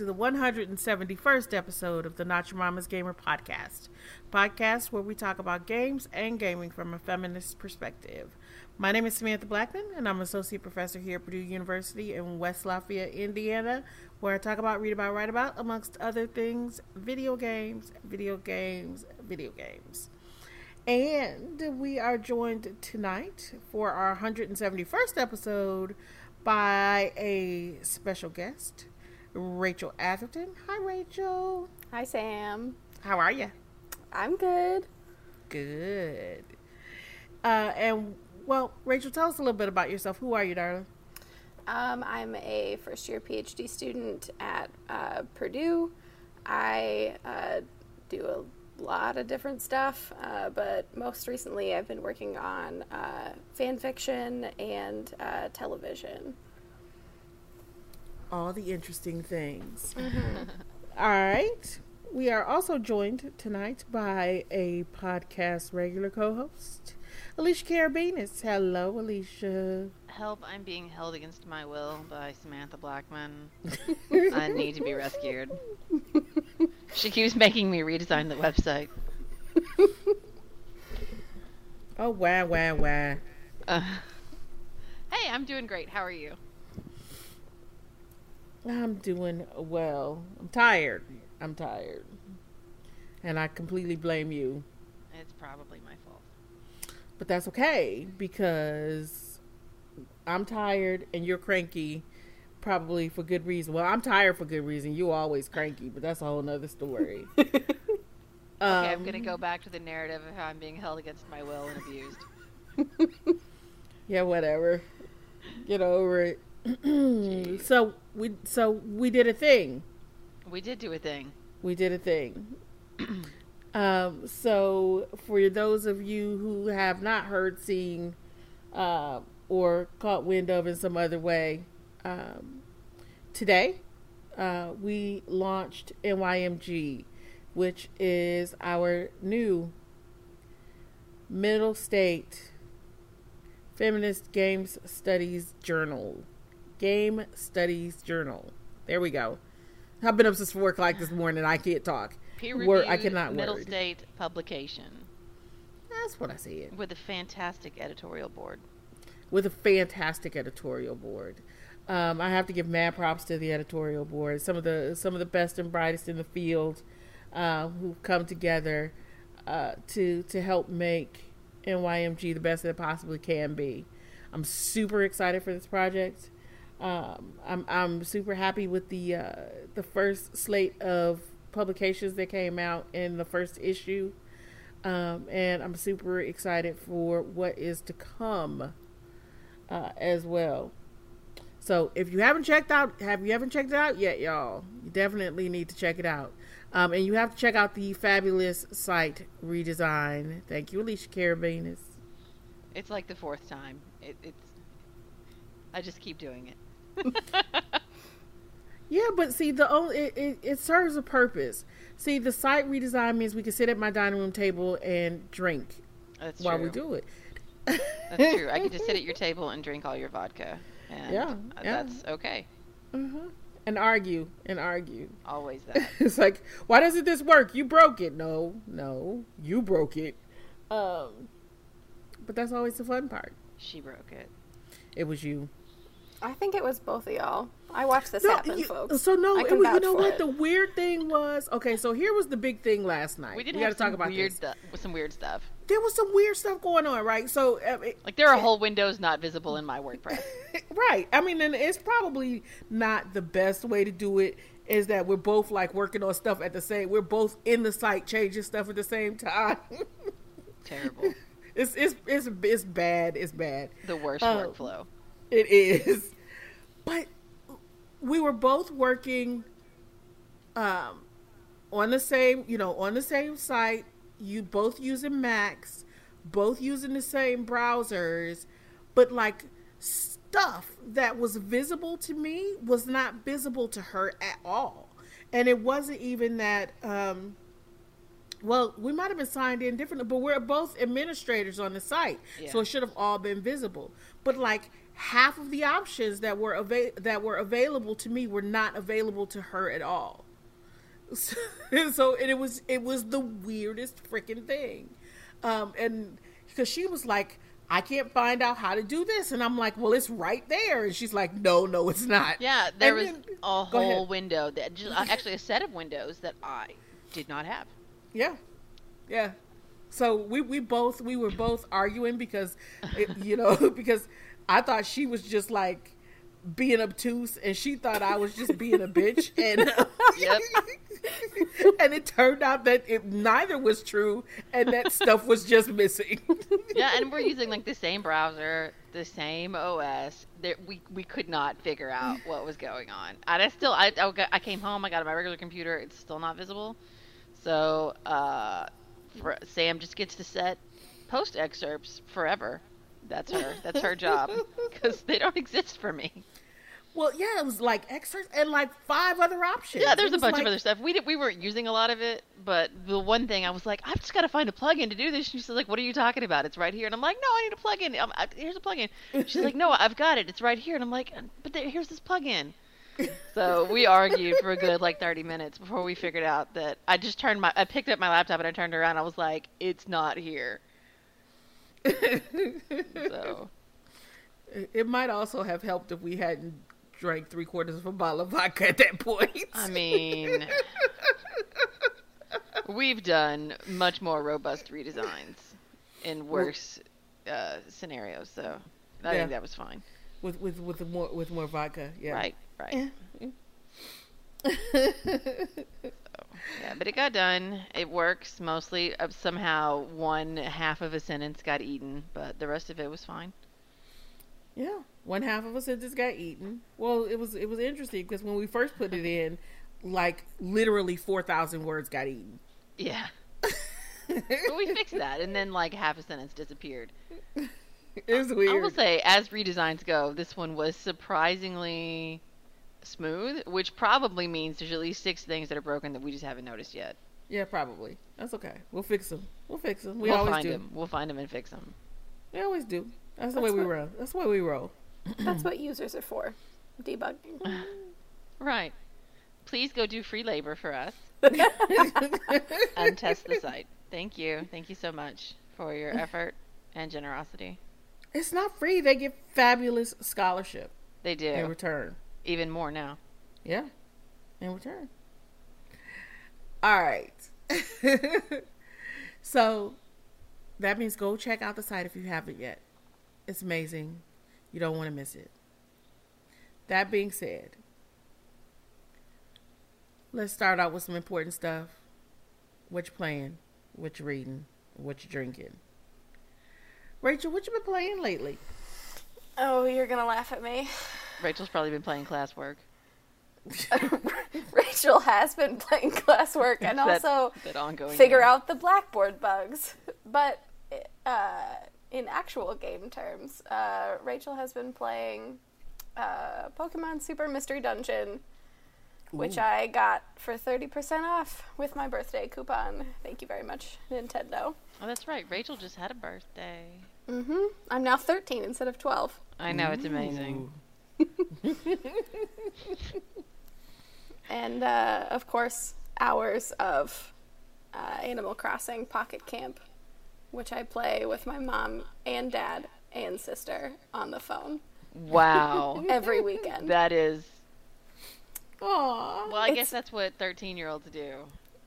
to the 171st episode of the Not Your Mama's Gamer podcast. Podcast where we talk about games and gaming from a feminist perspective. My name is Samantha Blackmon, and I'm an associate professor here at Purdue University in West Lafayette, Indiana, where I talk about, read about, write about, amongst other things, video games, video games, video games. And we are joined tonight for our 171st episode by a special guest, Rachel Atherton. Hi, Rachel. Hi, Sam. How are you? I'm good. Good. Uh, and, well, Rachel, tell us a little bit about yourself. Who are you, darling? Um, I'm a first year PhD student at uh, Purdue. I uh, do a lot of different stuff, uh, but most recently I've been working on uh, fan fiction and uh, television. All the interesting things. All right. We are also joined tonight by a podcast regular co host, Alisha Karabinus. Hello, Alisha. Help, I'm being held against my will by Samantha Blackmon. I need to be rescued. She keeps making me redesign the website. Oh, wow, wow, wow. Uh, hey, I'm doing great. How are you? I'm doing well. I'm tired. I'm tired. And I completely blame you. It's probably my fault. But that's okay because I'm tired and you're cranky, probably for good reason. Well, I'm tired for good reason. You always cranky, but that's a whole nother story. Okay, I'm Um, gonna go back to the narrative of how I'm being held against my will and abused. Yeah, whatever. Get over it. so we so we did a thing. We did do a thing. We did a thing. um, so for those of you who have not heard, seen, uh, or caught wind of in some other way, um, today uh, we launched NYMG, which is our new Middle State Feminist Games Studies Journal. Game Studies Journal. There we go. I've been up since four o'clock this morning. I can't talk. Peer reviewed I cannot middle word. state publication That's what I said. with a fantastic editorial board. With a fantastic editorial board. Um, I have to give mad props to the editorial board. Some of the some of the best and brightest in the field uh, who've come together uh, to to help make NYMG the best that it possibly can be. I'm super excited for this project. Um, I'm I'm super happy with the uh, the first slate of publications that came out in the first issue, um, and I'm super excited for what is to come uh, as well. So if you haven't checked out, have you haven't checked it out yet, y'all? You definitely need to check it out. Um, and you have to check out the fabulous site redesign. Thank you, Alisha Karabinus. It's like the fourth time. It, it's. I just keep doing it. Yeah, but see, the only it, it, it serves a purpose. See, the site redesign means we can sit at my dining room table and drink That's while true. we do it. That's true. I can just sit at your table and drink all your vodka. And Yeah, uh, yeah. that's okay. hmm And argue and argue. Always that. it's like, why doesn't this work? You broke it. No, no, you broke it. Um, but that's always the fun part. she broke it. It was you. I think it was both of y'all. I watched this No, happen, you- folks. So no, I it you know what? it. The weird thing was okay. So here was the big thing last night. We did got have to talk about weird stuff. With some weird stuff. There was some weird stuff going on, right? So uh, it- Like there are whole windows not visible in my WordPress. right. I mean, and it's probably not the best way to do it. Is that we're both like working on stuff at the same? We're both in the site changing stuff at the same time. Terrible. it's it's it's it's bad. It's bad. The worst Oh. workflow. It is. But we were both working um on the same, you know, on the same site, you both using Macs, both using the same browsers, but like stuff that was visible to me was not visible to her at all. And it wasn't even that um Well, we might have been signed in differently, but we're both administrators on the site, Yeah. so it should have all been visible. But like half of the options that were ava- that were available to me were not available to her at all. So, so and it was it was the weirdest freaking thing, um, and because she was like, I can't find out how to do this, and I'm like, well, it's right there, and she's like, no, no, it's not. Yeah, there And was then- a ahead. whole window that just, uh, actually a set of windows that I did not have. Yeah, yeah. So we we both we were both arguing because, it, you know, because I thought she was just like being obtuse, and she thought I was just being a bitch, and Yep. and it turned out that it neither was true, and that stuff was just missing. Yeah, and we're using like the same browser, the same OS. There, we we could not figure out what was going on. And I still, I, I, came home, I got on my regular computer, it's still not visible. So uh, for, Sam just gets to set post excerpts forever. That's her. That's her job because they don't exist for me. well, yeah, it was like extras and like five other options. Yeah, there's a bunch like- of other stuff. We did, we weren't using a lot of it, but the one thing I was like, I've just got to find a plugin to do this. She's like, What are you talking about? It's right here, and I'm like, No, I need a plugin. I, here's a plugin. She's like, No, I've got it. It's right here, and I'm like, But there, here's this plugin. So we argued for a good like 30 minutes before we figured out that I just turned my, I picked up my laptop and I turned around. I was like, It's not here. So It might also have helped if we hadn't drank three quarters of a bottle of vodka at that point. I mean, we've done much more robust redesigns in worse uh, scenarios, so I Yeah. think that was fine. with with with more with more vodka. Yeah. Right, right. Yeah. Yeah, but it got done. It works mostly. Uh, somehow, one half of a sentence got eaten, but the rest of it was fine. Yeah, one half of a sentence got eaten. Well, it was it was interesting because when we first put it in, like literally four thousand words got eaten. Yeah, but we fixed that, and then like half a sentence disappeared. It was weird. I will say, as redesigns go, this one was surprisingly smooth, which probably means there's at least six things that are broken that we just haven't noticed yet. yeah, probably. That's okay. We'll fix them. We'll fix them. We will always find do. them. We'll find them and fix them. We always do. That's the That's way we what- roll. That's the way we roll. That's what users are for. Debugging. Right. Please go do free labor for us and test the site. Thank you. Thank you so much for your effort and generosity. It's not free. They get fabulous scholarship They do. in return. Even more now. Yeah, in return. All right. so that means go check out the site if you haven't yet. It's amazing. You don't want to miss it. That being said, let's start out with some important stuff. What you playing? What you reading? What you drinking? Rachel, what you been playing lately? Oh, you're gonna laugh at me. Rachel's probably been playing classwork. Rachel has been playing classwork and That- also that ongoing figure game. out the blackboard bugs. But uh, in actual game terms, uh, Rachel has been playing uh, Pokemon Super Mystery Dungeon, which I got for 30% off with my birthday coupon. Thank you very much, Nintendo. Oh, that's right. Rachel just had a birthday. Mm hmm. I'm now 13 instead of 12. I know, it's amazing. and uh, of course hours of uh, Animal Crossing Pocket Camp, which I play with my mom and dad and sister on the phone Wow. every weekend. that is. Aw. Well, I It's- guess that's what 13 year olds do.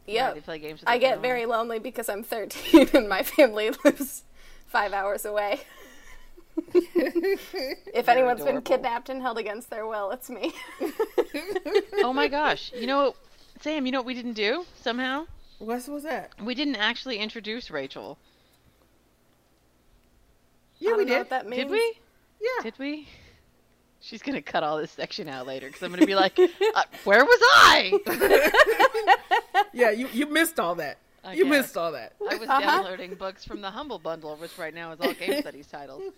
Yep. They play games with I get phone. very lonely because I'm 13 and my family lives five hours away. if anyone's been adorable. kidnapped and held against their will, it's me. Oh my gosh. You know what? Sam, you know what we didn't do somehow? What was that? We didn't actually introduce Rachel. Yeah, we did. what that means. Did we? Yeah. Did we? She's gonna cut all this section out later because I'm gonna be like, uh, "Where was I?" Yeah, you, you missed all that. I you guess. missed all that. I was Uh-huh. downloading books from the Humble Bundle, which right now is all game studies titles.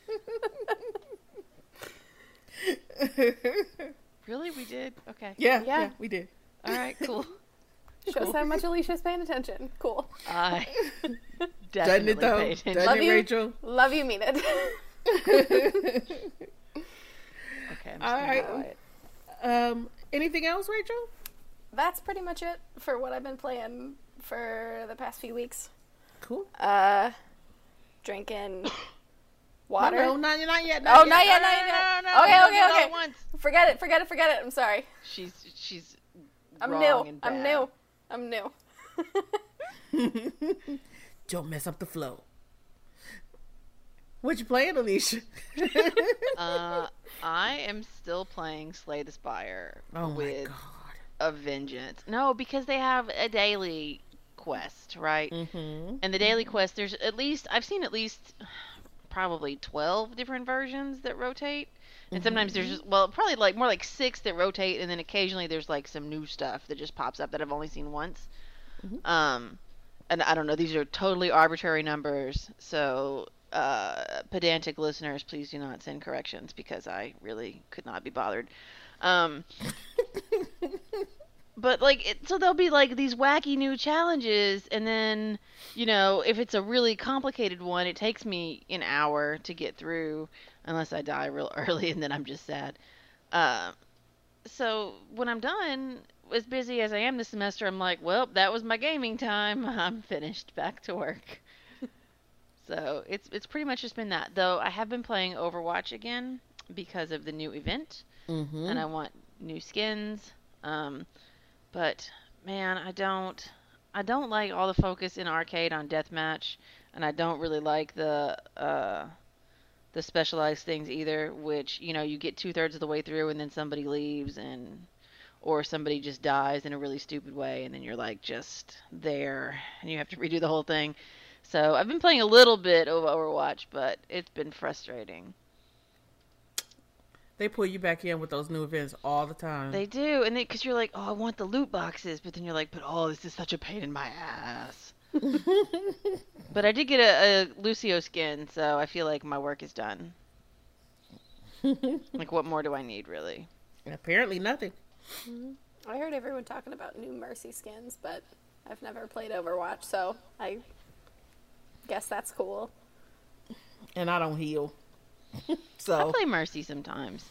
Really, we did? Okay. Yeah, Yeah. yeah, we did. All right. Cool. Shows how much Alisha's paying attention. Cool. I Doesn't definitely it though? pay attention. Doesn't Love it, you. Rachel? Love you, mean it. Okay, I'm just All gonna right. quiet. Um, anything else, Rachel? That's pretty much it for what I've been playing for the past few weeks. Cool. Uh, drinking water. No, no, not, not yet. Oh, Not not yet. yet, not yet. No, no, no, Okay, we don't okay, do it all okay. once. Forget it, forget it, forget it. I'm sorry. She's she's. I'm wrong new. and I'm new. I'm new. Don't mess up the flow. What you playing, Alisha? Uh, I am still playing Slay the Spire oh my with god. a vengeance. No, because they have a daily quest, right? Mm-hmm. And the daily quest, there's at least I've seen at least probably twelve different versions that rotate. And sometimes there's just, well, probably like more like six that rotate, and then occasionally there's like some new stuff that just pops up that I've only seen once. Um, and I don't know; these are totally arbitrary numbers. So, uh, pedantic listeners, please do not send corrections because I really could not be bothered. Um, but like, it, so there'll be like these wacky new challenges, and then you know, if it's a really complicated one, it takes me an hour to get through, unless I die real early, and then I'm just sad. Um, so when I'm done, as busy as I am this semester, I'm like, well, that was my gaming time. I'm finished. Back to work. so it's it's pretty much just been that. Though I have been playing Overwatch again because of the new event, Mm-hmm. and I want new skins. Um, but man, I don't I don't like all the focus in arcade on deathmatch, and I don't really like the uh, the specialized things either. Which you know you get two thirds of the way through, and then somebody leaves, and or somebody just dies in a really stupid way, and then you're like just there, and you have to redo the whole thing. So I've been playing a little bit of Overwatch, but it's been frustrating. They pull you back in with those new events all the time. They do, and because you're like, oh, I want the loot boxes, but then you're like, but oh, this is such a pain in my ass. but I did get a, a Lucio skin, so I feel like my work is done. like, what more do I need, really? Apparently nothing. Mm-hmm. I heard everyone talking about new Mercy skins, but I've never played Overwatch, so I guess that's cool. And I don't heal. I play Mercy sometimes.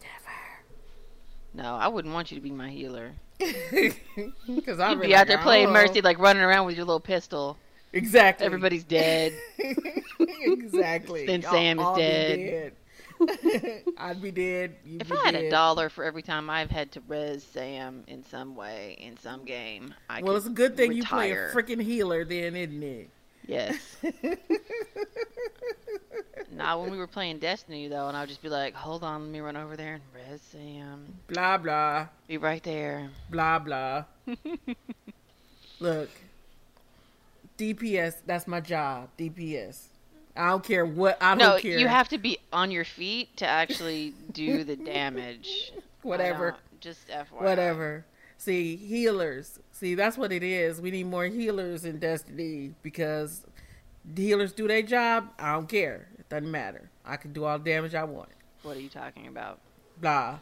Never. No, I wouldn't want you to be my healer. because You'd be out there playing Mercy, like running around with your little pistol. Exactly. Everybody's dead. exactly. Then Y'all Sam is dead. dead. I'd be dead. If be I had dead. a dollar for every time I've had to res Sam in some way in some game, I well, it's a good thing you play a freaking healer, then, isn't it? Yes. Not when we were playing Destiny though, and I would just be like, "Hold on, let me run over there and res Sam. blah blah Be right there." blah blah. Look, DPS. That's my job. DPS. I don't care what. I don't No, care. you have to be on your feet to actually do the damage. Whatever. Just FYI. Whatever. See, healers. See, that's what it is. We need more healers in Destiny because healers do their job. I don't care. It doesn't matter. I can do all the damage I want. What are you talking about? Blah.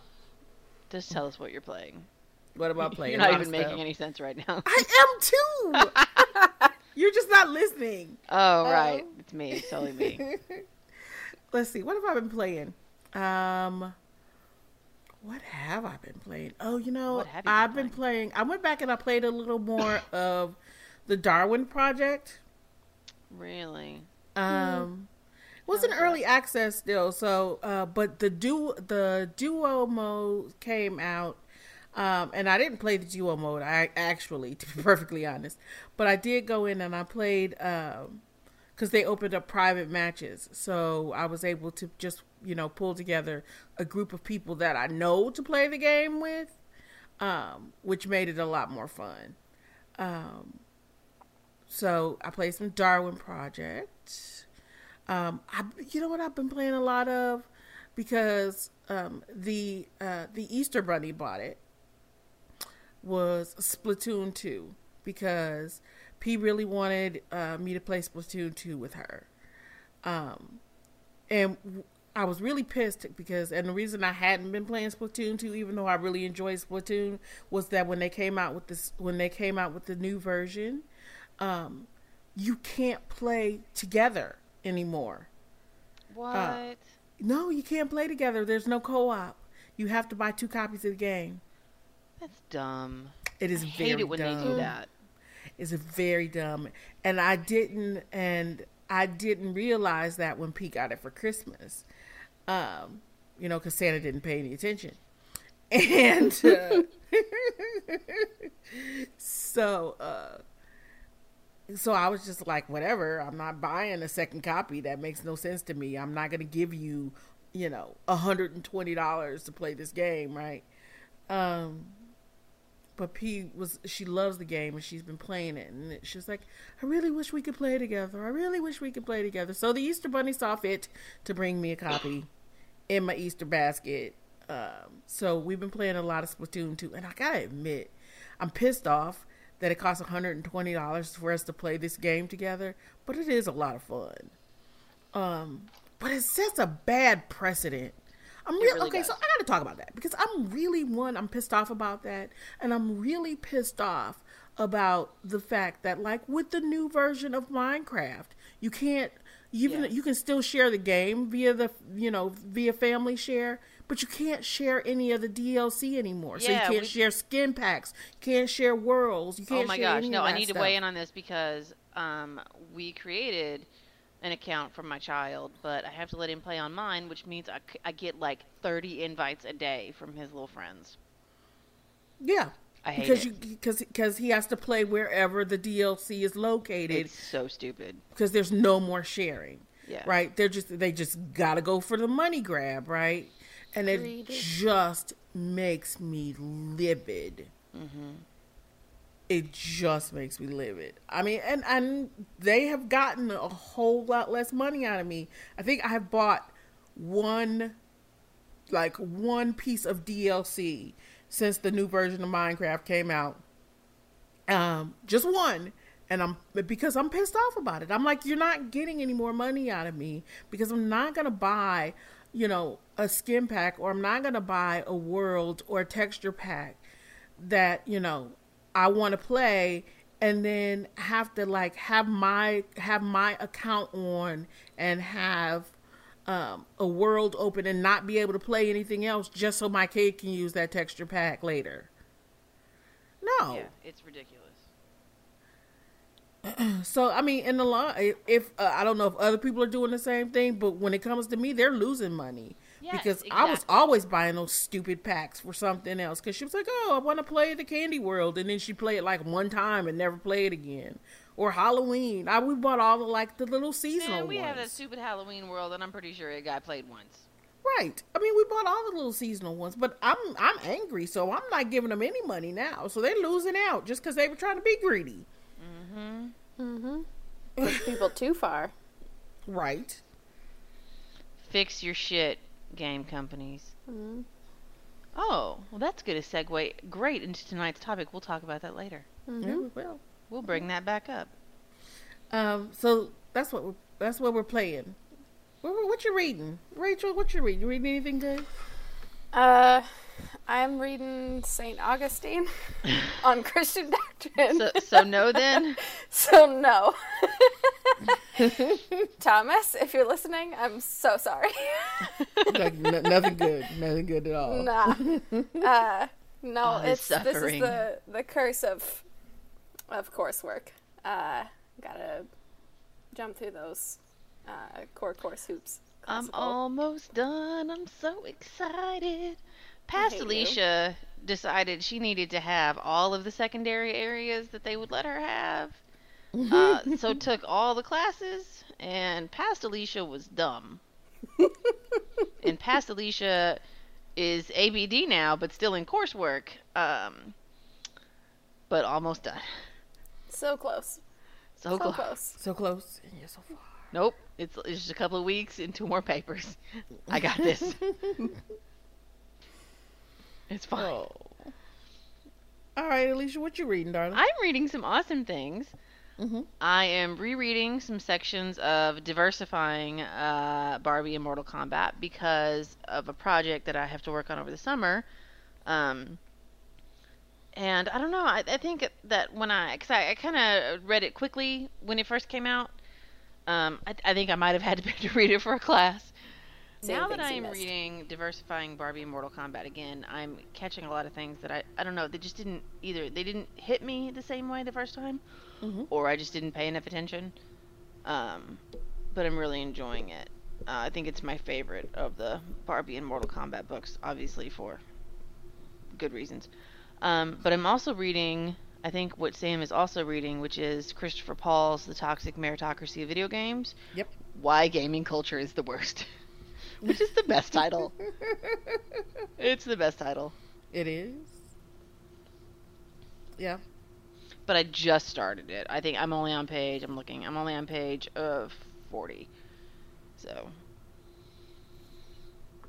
Just tell us what you're playing. What am I playing? You're not even making stuff. any sense right now. I am too. You're just not listening. Oh, right. It's me. It's totally me. Let's see. What have I been playing? Um, what have I been playing? Oh, you know, What have you been I've been playing. I went back and I played a little more of the Darwin Project. Really? Um, it was an early access still, so uh, but the duo the duo mode came out, um, and I didn't play the duo mode. I actually, to be perfectly honest, but I did go in and I played because they opened up private matches, so I was able to just you know pull together a group of people that I know to play the game with, um, which made it a lot more fun. Um, so I played some Darwin Project. Um, I, you know what I've been playing a lot of because um, the uh, the Easter Bunny bought it was Splatoon two because P really wanted uh, me to play Splatoon two with her, um, and I was really pissed because, and the reason I hadn't been playing Splatoon 2, even though I really enjoyed Splatoon, was that when they came out with this, when they came out with the new version, um, you can't play together anymore. What? No, you can't play together. There's no co-op. You have to buy two copies of the game. That's dumb. It is I very hate it when dumb. they do that. It's very dumb, and I didn't, and I didn't realize that when Pete got it for Christmas, um, you know, because Santa didn't pay any attention, and uh, so, uh, so I was just like, whatever. I'm not buying a second copy. That makes no sense to me. I'm not going to give you, you know, hundred and twenty dollars to play this game, right? Um, but P was she loves the game and she's been playing it and she's like, I really wish we could play together. I really wish we could play together. So the Easter Bunny saw fit to bring me a copy in my Easter basket. Um, so we've been playing a lot of Splatoon 2 and I gotta admit, I'm pissed off that it costs $120 for us to play this game together, but it is a lot of fun. Um, but it sets a bad precedent. I'm real really okay, does. so I got to talk about that because I'm really one. I'm pissed off about that, and I'm really pissed off about the fact that, like, with the new version of Minecraft, you can't even Yeah. you can still share the game via the you know via family share, but you can't share any of the DLC anymore. so you can't we- share skin packs, can't share worlds. You can't. Oh my gosh! No, I need to weigh in on this because um, we created an account for my child, but I have to let him play on mine, which means I, I get like 30 invites a day from his little friends. Yeah. I hate because it. you because because he has to play wherever the DLC is located It's so stupid. because there's no more sharing. Yeah. Right? They're just they just gotta go for the money grab, right? And it Greedy. just makes me livid. Mm-hmm. It just makes me livid. I mean, and and they have gotten a whole lot less money out of me. I think I have bought one, like one piece of DLC since the new version of Minecraft came out. Um, just one, and I'm because I'm pissed off about it. I'm like, you're not getting any more money out of me because I'm not gonna buy, you know, a skin pack or I'm not gonna buy a world or a texture pack that you know I want to play and then have to like have my have my account on and have um, a world open and not be able to play anything else just so my kid can use that texture pack later. No. Yeah, it's ridiculous. So I mean, in the long, if, if uh, I don't know if other people are doing the same thing, but when it comes to me, they're losing money Yes, because I was always buying those stupid packs for something else. Because she was like, "Oh, I want to play the Candy World," and then she played it like one time and never played it again. Or Halloween, I we bought all the like the little seasonal Man, we ones. have that stupid Halloween world, and I'm pretty sure a guy played once. Right. I mean, we bought all the little seasonal ones, but I'm I'm angry, so I'm not giving them any money now. So they're losing out just because they were trying to be greedy. Mm-hmm. Push people too far. Right. Fix your shit, game companies. Mhm. Oh, well, that's good. A segue great into tonight's topic. We'll talk about that later. Mm-hmm. Yeah, we will. We'll bring that back up. Um, so that's what we're, that's what we're playing. What, what, what you reading, Rachel? What you reading? You reading anything good? Uh, I'm reading Saint Augustine on Christian doctrine. So, so no, then. So no. Thomas, if you're listening, I'm so sorry. like, n- nothing good. Nothing good at all. nah. Uh, no, All it's this is the the curse of of coursework. Uh, gotta jump through those uh, core course hoops. I'm almost done. I'm so excited. Past hate you. Alisha decided she needed to have all of the secondary areas that they would let her have. Uh, so took all the classes, and Past Alisha was dumb. and Past Alisha is ABD now, but still in coursework. Um, but almost done. So close. So, So close. close. So close and yet so far. Nope. It's, it's just a couple of weeks and two more papers. I got this. it's fine. Oh. All right, Alisha, what you reading, darling? I'm reading some awesome things. Mm-hmm. I am rereading some sections of diversifying uh, Barbie and Mortal Kombat because of a project that I have to work on over the summer. Um, and I don't know. I, I think that when I, cause I, I kind of read it quickly when it first came out. Um, I, I think I might have had to, to read it for a class. Now that I'm reading Diversifying Barbie and Mortal Kombat again, I'm catching a lot of things that I, I don't know, they just didn't either. They didn't hit me the same way the first time, Mhm. or I just didn't pay enough attention. Um, but I'm really enjoying it. Uh, I think it's my favorite of the Barbie and Mortal Kombat books, obviously for good reasons. Um, but I'm also reading, I think what Sam is also reading, which is Christopher Paul's The Toxic Meritocracy of Video Games. Yep. Why Gaming Culture is the Worst. which is the best title. It's the best title. It is. Yeah. But I just started it. I think I'm only on page, I'm looking, I'm only on page of 40. So,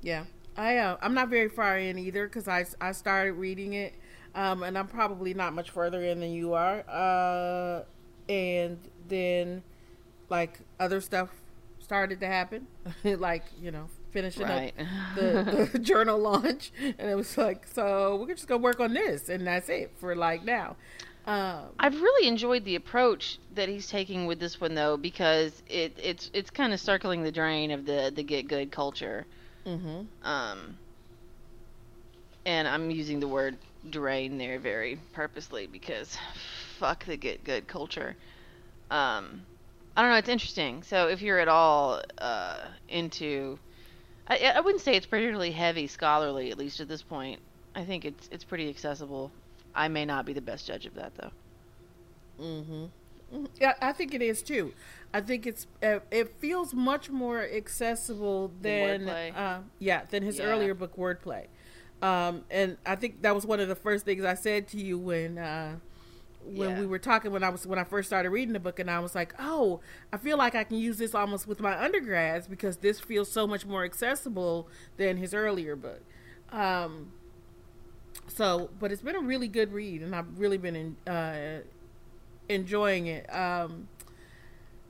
Yeah, I uh, I'm not very far in either because I I started reading it, um, and I'm probably not much further in than you are. Uh, and then like other stuff started to happen, like you know finishing right. up the, the journal launch, and it was like so we're just gonna work on this, and that's it for like now. Um, I've really enjoyed the approach that he's taking with this one though because it it's it's kind of circling the drain of the the get good culture. mhm. Um and I'm using the word drain there very purposely because fuck the get good culture. Um I don't know, it's interesting. So if you're at all uh into I, I wouldn't say it's particularly heavy scholarly at least at this point. I think it's it's pretty accessible. I may not be the best judge of that though. Mm-hmm. Mhm. Yeah, I think it is too. I think it's uh, it feels much more accessible than uh, yeah than his Yeah. earlier book Wordplay. Um, and I think that was one of the first things I said to you when uh, when Yeah. we were talking when I was when I first started reading the book, and I was like, oh, I feel like I can use this almost with my undergrads because this feels so much more accessible than his earlier book. Um, so, but it's been a really good read, and I've really been in, uh, enjoying it. Um,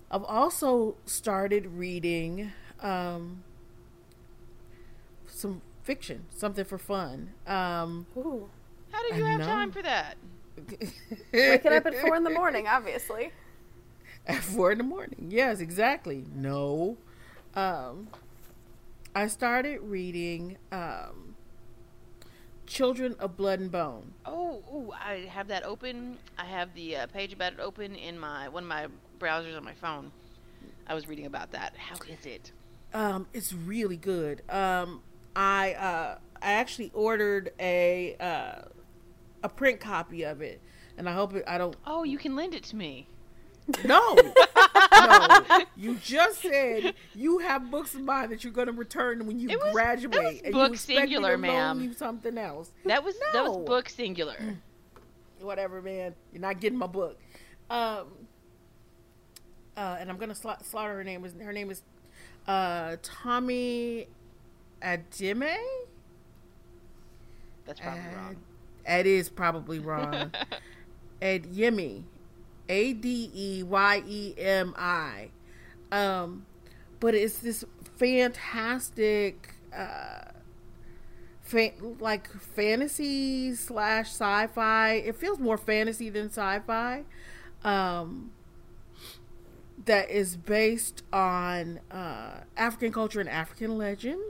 I've also started reading um, some fiction, something for fun. Um, Ooh. How did I you have know. time for that? Waking up at four in the morning, obviously. At four in the morning. Yes, exactly. No. Um, I started reading um, Children of Blood and Bone. Oh, ooh, I have that open. I have the uh, page about it open in my one of my browsers on my phone. I was reading about that. How is it? Um, it's really good. Um, I uh, I actually ordered a uh, a print copy of it, and I hope it, I don't. Oh, you can lend it to me. No, no. You just said you have books of mine that you're going to return when you was- graduate, was and book you singular, to ma'am. you something else. That was that No. was book singular. whatever, man. You're not getting my book. Um, uh, and I'm gonna sla- slaughter her name. Is her name is uh, Tommy Adime? That's probably wrong. It is probably wrong. Adeyemi, A D E Y E M I. Um, but it's this fantastic, uh, fa- like fantasy slash sci-fi. It feels more fantasy than sci-fi. Um, that is based on uh, African culture and African legend.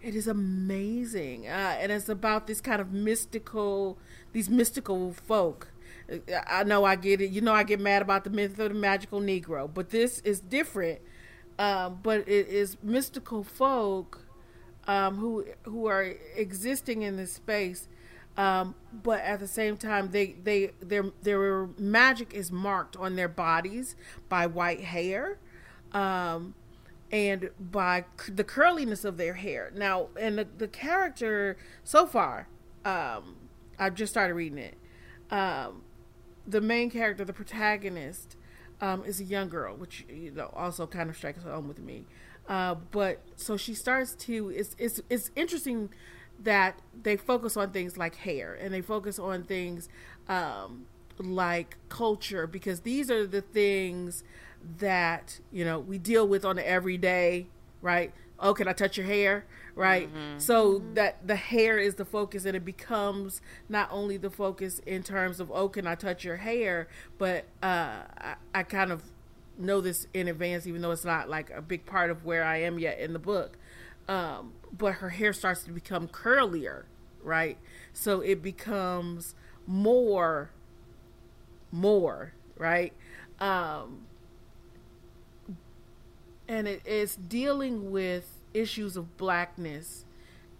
It is amazing, uh, and it's about this kind of mystical, these mystical folk. Uh, I know I get it. You know I get mad about the myth of the magical Negro, but this is different. Um, but it is mystical folk um, who who are existing in this space, um, but at the same time they they their their magic is marked on their bodies by white hair. Um, and by c- the curliness of their hair. Now, and the, the character so far, um, I've just started reading it. Um, the main character, the protagonist, um, is a young girl, which you know also kind of strikes home with me. Uh, but so she starts to. It's it's it's interesting that they focus on things like hair and they focus on things um, like culture because these are the things that you know we deal with on the everyday right? Oh can i touch your hair? Right? Mm-hmm. so mm-hmm. that the hair is the focus and it becomes not only the focus in terms of oh can i touch your hair? But uh, I, I kind of know this in advance even though it's not like a big part of where i am yet in the book. Um, but her hair starts to become curlier right? So it becomes more more right? Um, and it's dealing with issues of blackness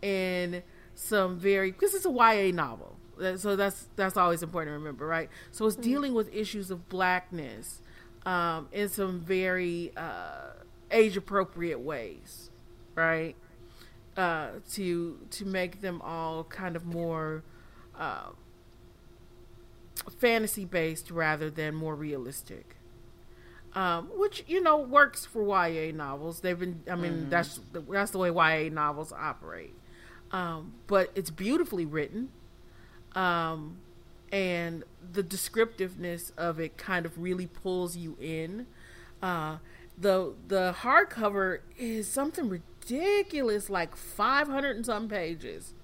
and some very because it's a YA novel, so that's that's always important to remember, right? So it's mm-hmm. dealing with issues of blackness um, in some very uh, age appropriate ways, right? Uh, to to make them all kind of more uh, fantasy based rather than more realistic um, which you know works for YA novels. They've been, I mean, mm-hmm. that's the, that's the way YA novels operate. Um, but it's beautifully written, um, and the descriptiveness of it kind of really pulls you in. Uh, the the hardcover is something ridiculous, like five hundred and some pages.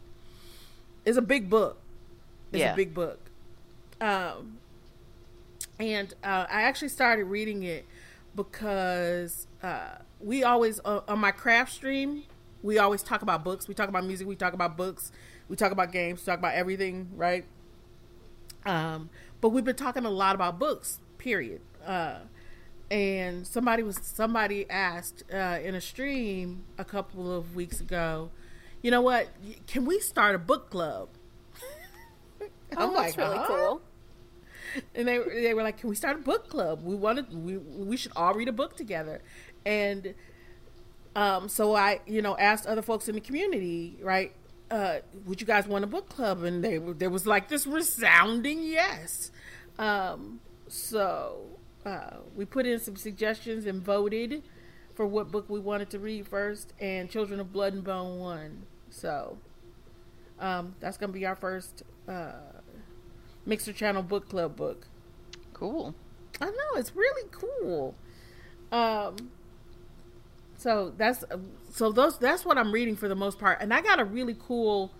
It's a big book. It's yeah. a big book. Um, and uh, I actually started reading it because uh, we always uh, on my craft stream we always talk about books. We talk about music. We talk about books. We talk about games. We talk about everything, right? Um, but we've been talking a lot about books. Period. Uh, and somebody was somebody asked uh, in a stream a couple of weeks ago, you know what? Can we start a book club? I'm oh, like, really huh? cool and they they were like, "Can we start a book club? We wanted we we should all read a book together." And um, so I, you know, asked other folks in the community, right? Uh, would you guys want a book club? And they there was like this resounding yes. Um, so uh, we put in some suggestions and voted for what book we wanted to read first, and Children of Blood and Bone won. So um, that's gonna be our first uh, Mixer Channel Book Club book. Cool. I know it's really cool. Um, so that's so those that's what I'm reading for the most part, and I got a really cool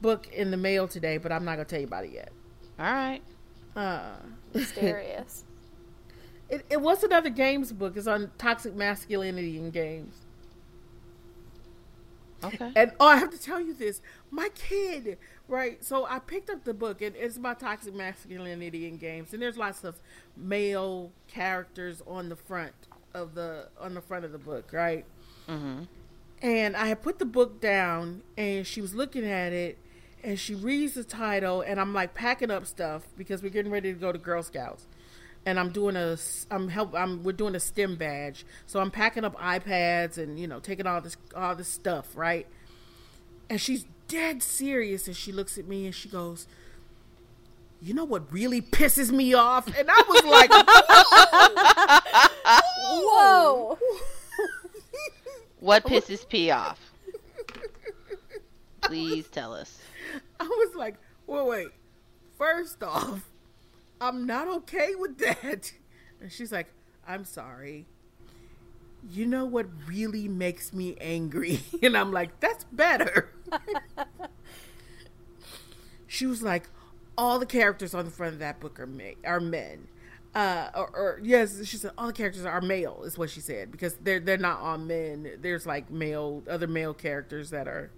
book in the mail today, but I'm not gonna tell you about it yet. All right. Uh, Mysterious. it, it was another games book. It's on toxic masculinity in games. Okay. And oh, I have to tell you this. My kid Right. So I picked up the book, and it's about toxic masculinity in games, and there's lots of male characters on the front of the on the front of the book, right? Mm-hmm. And I had put the book down, and she was looking at it, and she reads the title, and I'm like packing up stuff because we're getting ready to go to Girl Scouts, and I'm doing a I'm help I'm we're doing a STEM badge, so I'm packing up iPads and you know taking all this all this stuff, right? And she's dead serious and she looks at me and she goes, You know what really pisses me off? And I was like, Whoa. Whoa. what pisses P off? Please tell us. I was like, Well, wait. First off, I'm not okay with that. And she's like, I'm sorry you know what really makes me angry? And I'm like, that's better. she was like, all the characters on the front of that book are, ma- are men. Uh, or, or, yes, she said all the characters are male is what she said because they're they're not all men. There's like male other male characters that are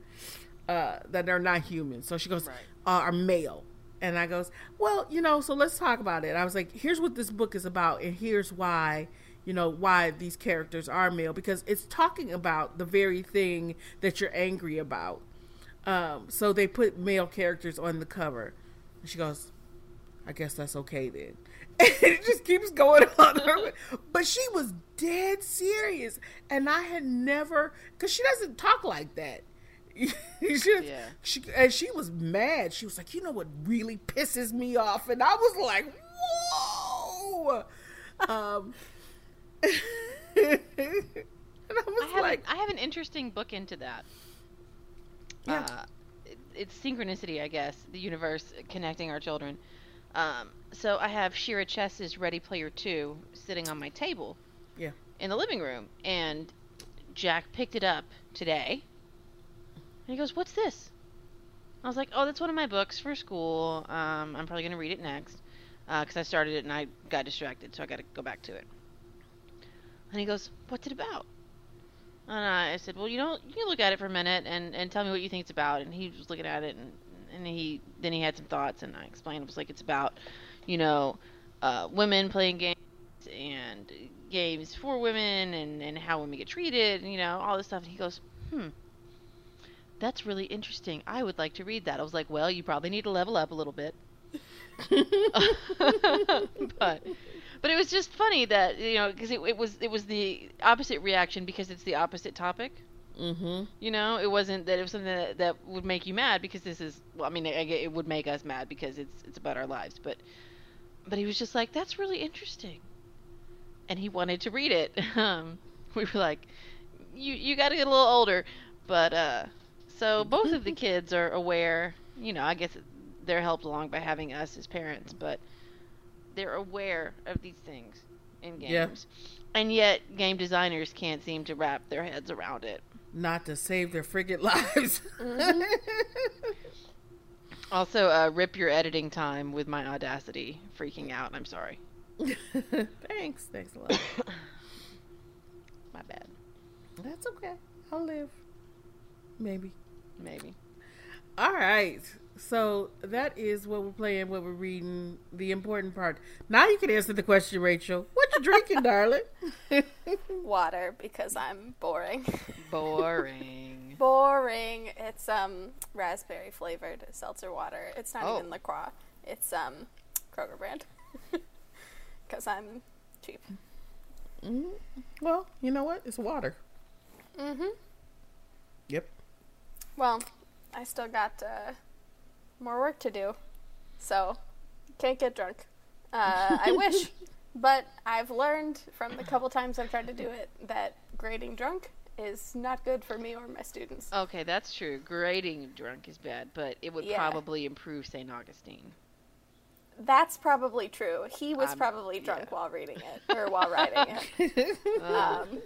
uh, that are not human. So she goes right. uh, are male, and I goes well, you know. So let's talk about it. I was like, here's what this book is about, and here's why you know why these characters are male because it's talking about the very thing that you're angry about um, so they put male characters on the cover and she goes i guess that's okay then and it just keeps going on but she was dead serious and i had never because she doesn't talk like that she, yeah. she, and she was mad. She was like, "You know what really pisses me off?" And I was like, "Whoa!" Um, I, I have like, I have an interesting book into that. Yeah. Uh, it, it's synchronicity, I guess. The universe connecting our children. Um, so I have Shira Chess's Ready Player Two sitting on my table. Yeah. In the living room, and Jack picked it up today, and he goes, "What's this?" I was like, "Oh, that's one of my books for school. Um, I'm probably gonna read it next, because I started it and I got distracted, so I got to go back to it." And he goes, "What's it about?" And I said, "Well, you know, you can look at it for a minute and, and tell me what you think it's about." And he was looking at it, and and he then he had some thoughts, and I explained it was like it's about, you know, uh, women playing games and games for women, and and how women get treated, and you know, all this stuff. And he goes, "Hmm." That's really interesting. I would like to read that. I was like, well, you probably need to level up a little bit. but but it was just funny that you know because it, it was it was the opposite reaction because it's the opposite topic. Mm-hmm. you know it wasn't that it was something that, that would make you mad because this is well i mean I, get it would make us mad because it's it's about our lives but but he was just like that's really interesting. And he wanted to read it. Um we were like you you got to get a little older. But uh so both of the kids are aware you know i guess they're helped along by having us as parents but they're aware of these things in games Yeah. and yet game designers can't seem to wrap their heads around it Not to save their friggin' lives. Also, uh, rip your editing time with my audacity. Freaking out. I'm sorry. thanks. Thanks a lot. My bad. That's okay. I'll live. Maybe. Maybe. All right. So that is what we're playing, what we're reading, the important part. Now you can answer the question, Rachel. What you drinking, darling? Water because I'm boring. Boring. boring. It's um raspberry flavored seltzer water. It's not Oh. even LaCroix. It's um Kroger brand. Because I'm cheap. Mhm. Well, you know what? It's water. Mm-hmm. Yep. Well, I still got uh, more work to do, so can't get drunk. Uh, I wish, but I've learned from the couple times I've tried to do it that grading drunk is not good for me or my students. Okay, that's true. Grading drunk is bad, but it would Yeah. probably improve St. Augustine. That's probably true. He was Um, probably drunk yeah. while reading it or while writing it. Um,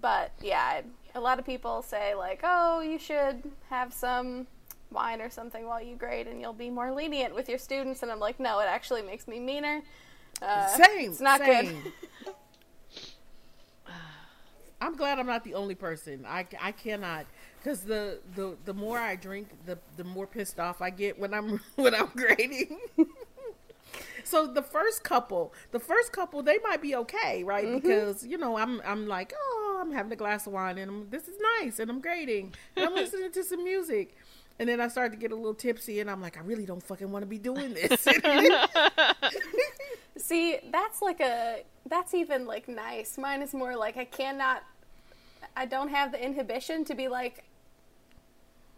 but yeah, a lot of people say like, "Oh, you should have some wine or something while you grade, and you'll be more lenient with your students." And I'm like, "No, it actually makes me meaner." Uh, Same. It's not same. good. I'm glad I'm not the only person. I, I cannot because the, the the more I drink, the the more pissed off I get when I'm when I'm grading. so the first couple, the first couple, they might be okay, right? Mm-hmm. Because you know I'm I'm like, oh, I'm having a glass of wine and I'm, this is nice, and I'm grading, and I'm listening to some music. And then I started to get a little tipsy, and I'm like, I really don't fucking want to be doing this. See, that's like a that's even like nice. Mine is more like I cannot I don't have the inhibition to be like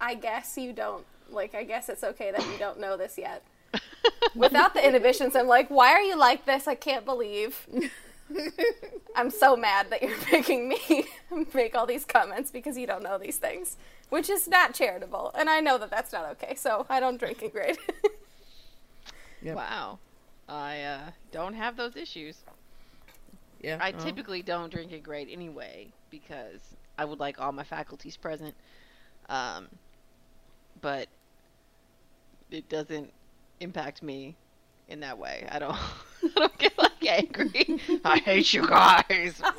I guess you don't like I guess it's okay that you don't know this yet. Without the inhibitions, I'm like, why are you like this? I can't believe. I'm so mad that you're making me make all these comments because you don't know these things, which is not charitable. And I know that that's not okay, so I don't drink and grade. Yep. Wow. I uh, don't have those issues. yeah, I typically don't drink and grade anyway because I would like all my faculties present. Um, but it doesn't impact me in that way. I don't. I don't get like angry. I hate you guys.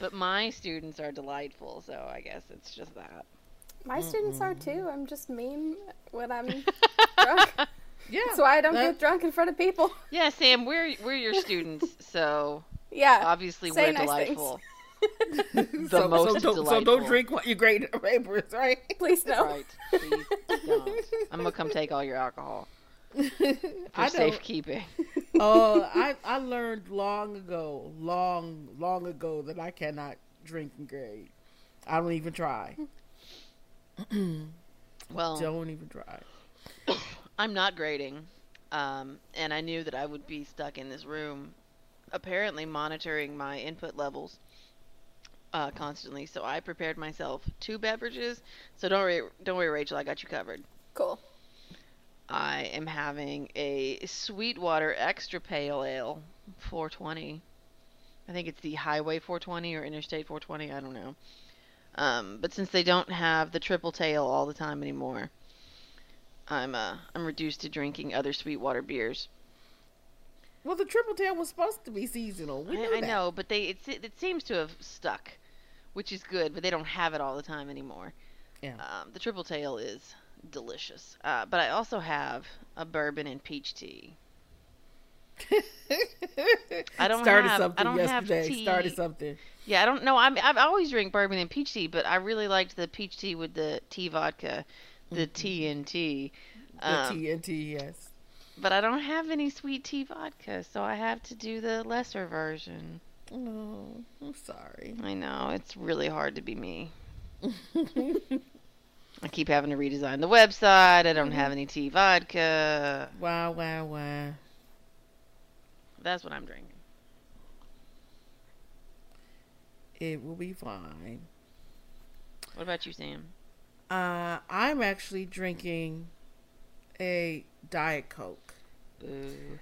But my students are delightful, so I guess it's just that. My students are too. Mm-hmm. I'm just mean when I'm drunk. yeah. That's why I don't that- get drunk in front of people. Yeah, Sam, we're we're your students, so Yeah. obviously Say we're nice delightful. so, the most so don't, so don't drink what you grade papers, right? Please no. Right. Please don't. I'm gonna come take all your alcohol for I know. safekeeping. Oh, I I learned long ago, long long ago that I cannot drink and grade. I don't even try. Well, Don't even try. I'm not grading, um, and I knew that I would be stuck in this room, apparently monitoring my input levels uh, constantly. So I prepared myself two beverages. So don't worry, don't worry, Rachel, I got you covered. Cool. I am having a Sweetwater Extra Pale Ale 420. I think it's the Highway 420 or Interstate 420. I don't know. Um, but since they don't have the triple tail all the time anymore, I'm uh, I'm reduced to drinking other Sweetwater beers. Well, the triple tail was supposed to be seasonal. We I, I that. know, but they it, it seems to have stuck, which is good. But they don't have it all the time anymore. Yeah. Um, the triple tail is delicious. Uh, but I also have a bourbon and peach tea. I don't started have- I something don't have yesterday. tea. Started something. Yeah, I don't know. I'm, I've always drink bourbon and peach tea, but I really liked the peach tea with the tea vodka, the TNT. The Um, TNT, yes. but I don't have any sweet tea vodka, so I have to do the lesser version. Oh, I'm sorry. I know it's really hard to be me. I keep having to redesign the website. I don't have any tea vodka. wow, wow, wow. That's what I'm drinking. It will be fine. What about you, Sam? Uh, I'm actually drinking a Diet Coke. Boo.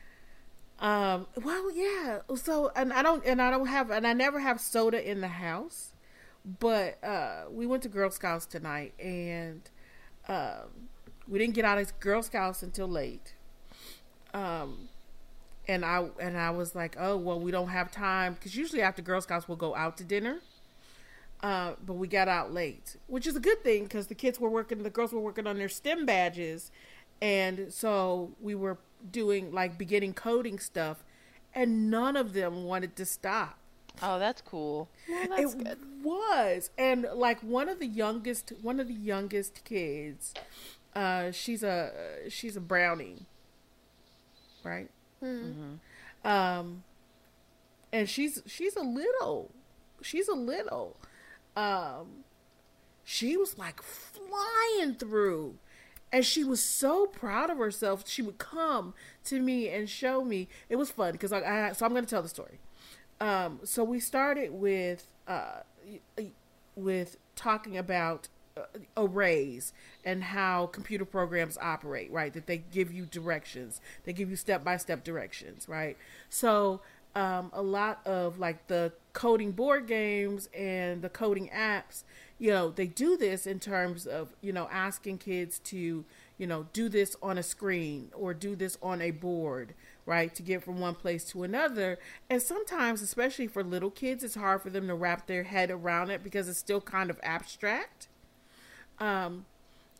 Um, well, yeah. So, and I don't, and I don't have, and I never have soda in the house. But uh, we went to Girl Scouts tonight, and um, we didn't get out of Girl Scouts until late. Um, and I and I was like, oh well, we don't have time because usually after Girl Scouts we'll go out to dinner. Uh, but we got out late, which is a good thing because the kids were working, the girls were working on their STEM badges, and so we were doing like beginning coding stuff, and none of them wanted to stop. Oh, that's cool. Well, that's it good. was, and like one of the youngest, one of the youngest kids, uh, she's a she's a brownie, right? Um, and she's she's a little, she's a little. Um, she was like flying through, and she was so proud of herself. She would come to me and show me. It was fun because I, I so I'm going to tell the story. Um, so we started with uh, with talking about uh, arrays and how computer programs operate, right? That they give you directions, they give you step by step directions, right? So um, a lot of like the coding board games and the coding apps, you know, they do this in terms of you know asking kids to you know do this on a screen or do this on a board right to get from one place to another. And sometimes especially for little kids it's hard for them to wrap their head around it because it's still kind of abstract. Um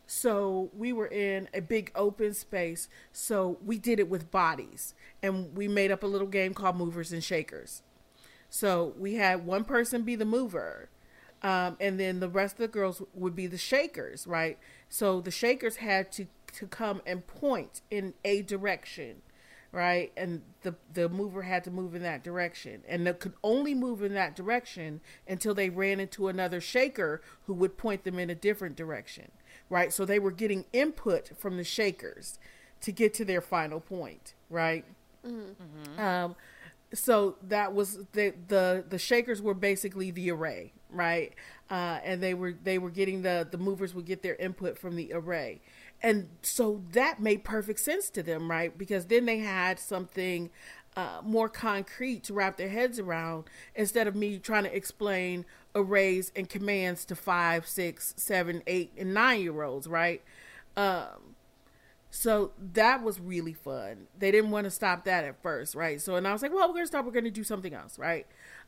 so we were in a big open space. So we did it with bodies. And we made up a little game called movers and shakers. So we had one person be the mover um, and then the rest of the girls would be the shakers right? So the shakers had to to come and point in a direction right? And the the mover had to move in that direction, and they could only move in that direction until they ran into another shaker who would point them in a different direction, right? So they were getting input from the shakers to get to their final point, right? Um, so that was the the the shakers were basically the array, right? Uh, and they were they were getting the the movers would get their input from the array, and so that made perfect sense to them, right? Because then they had something uh, more concrete to wrap their heads around instead of me trying to explain arrays and commands to five, six, seven, eight, and nine year olds, right? Um, so that was really fun. They didn't want to stop that at first, right? So, and I was like, well, we're going to stop. We're going to do something else, right?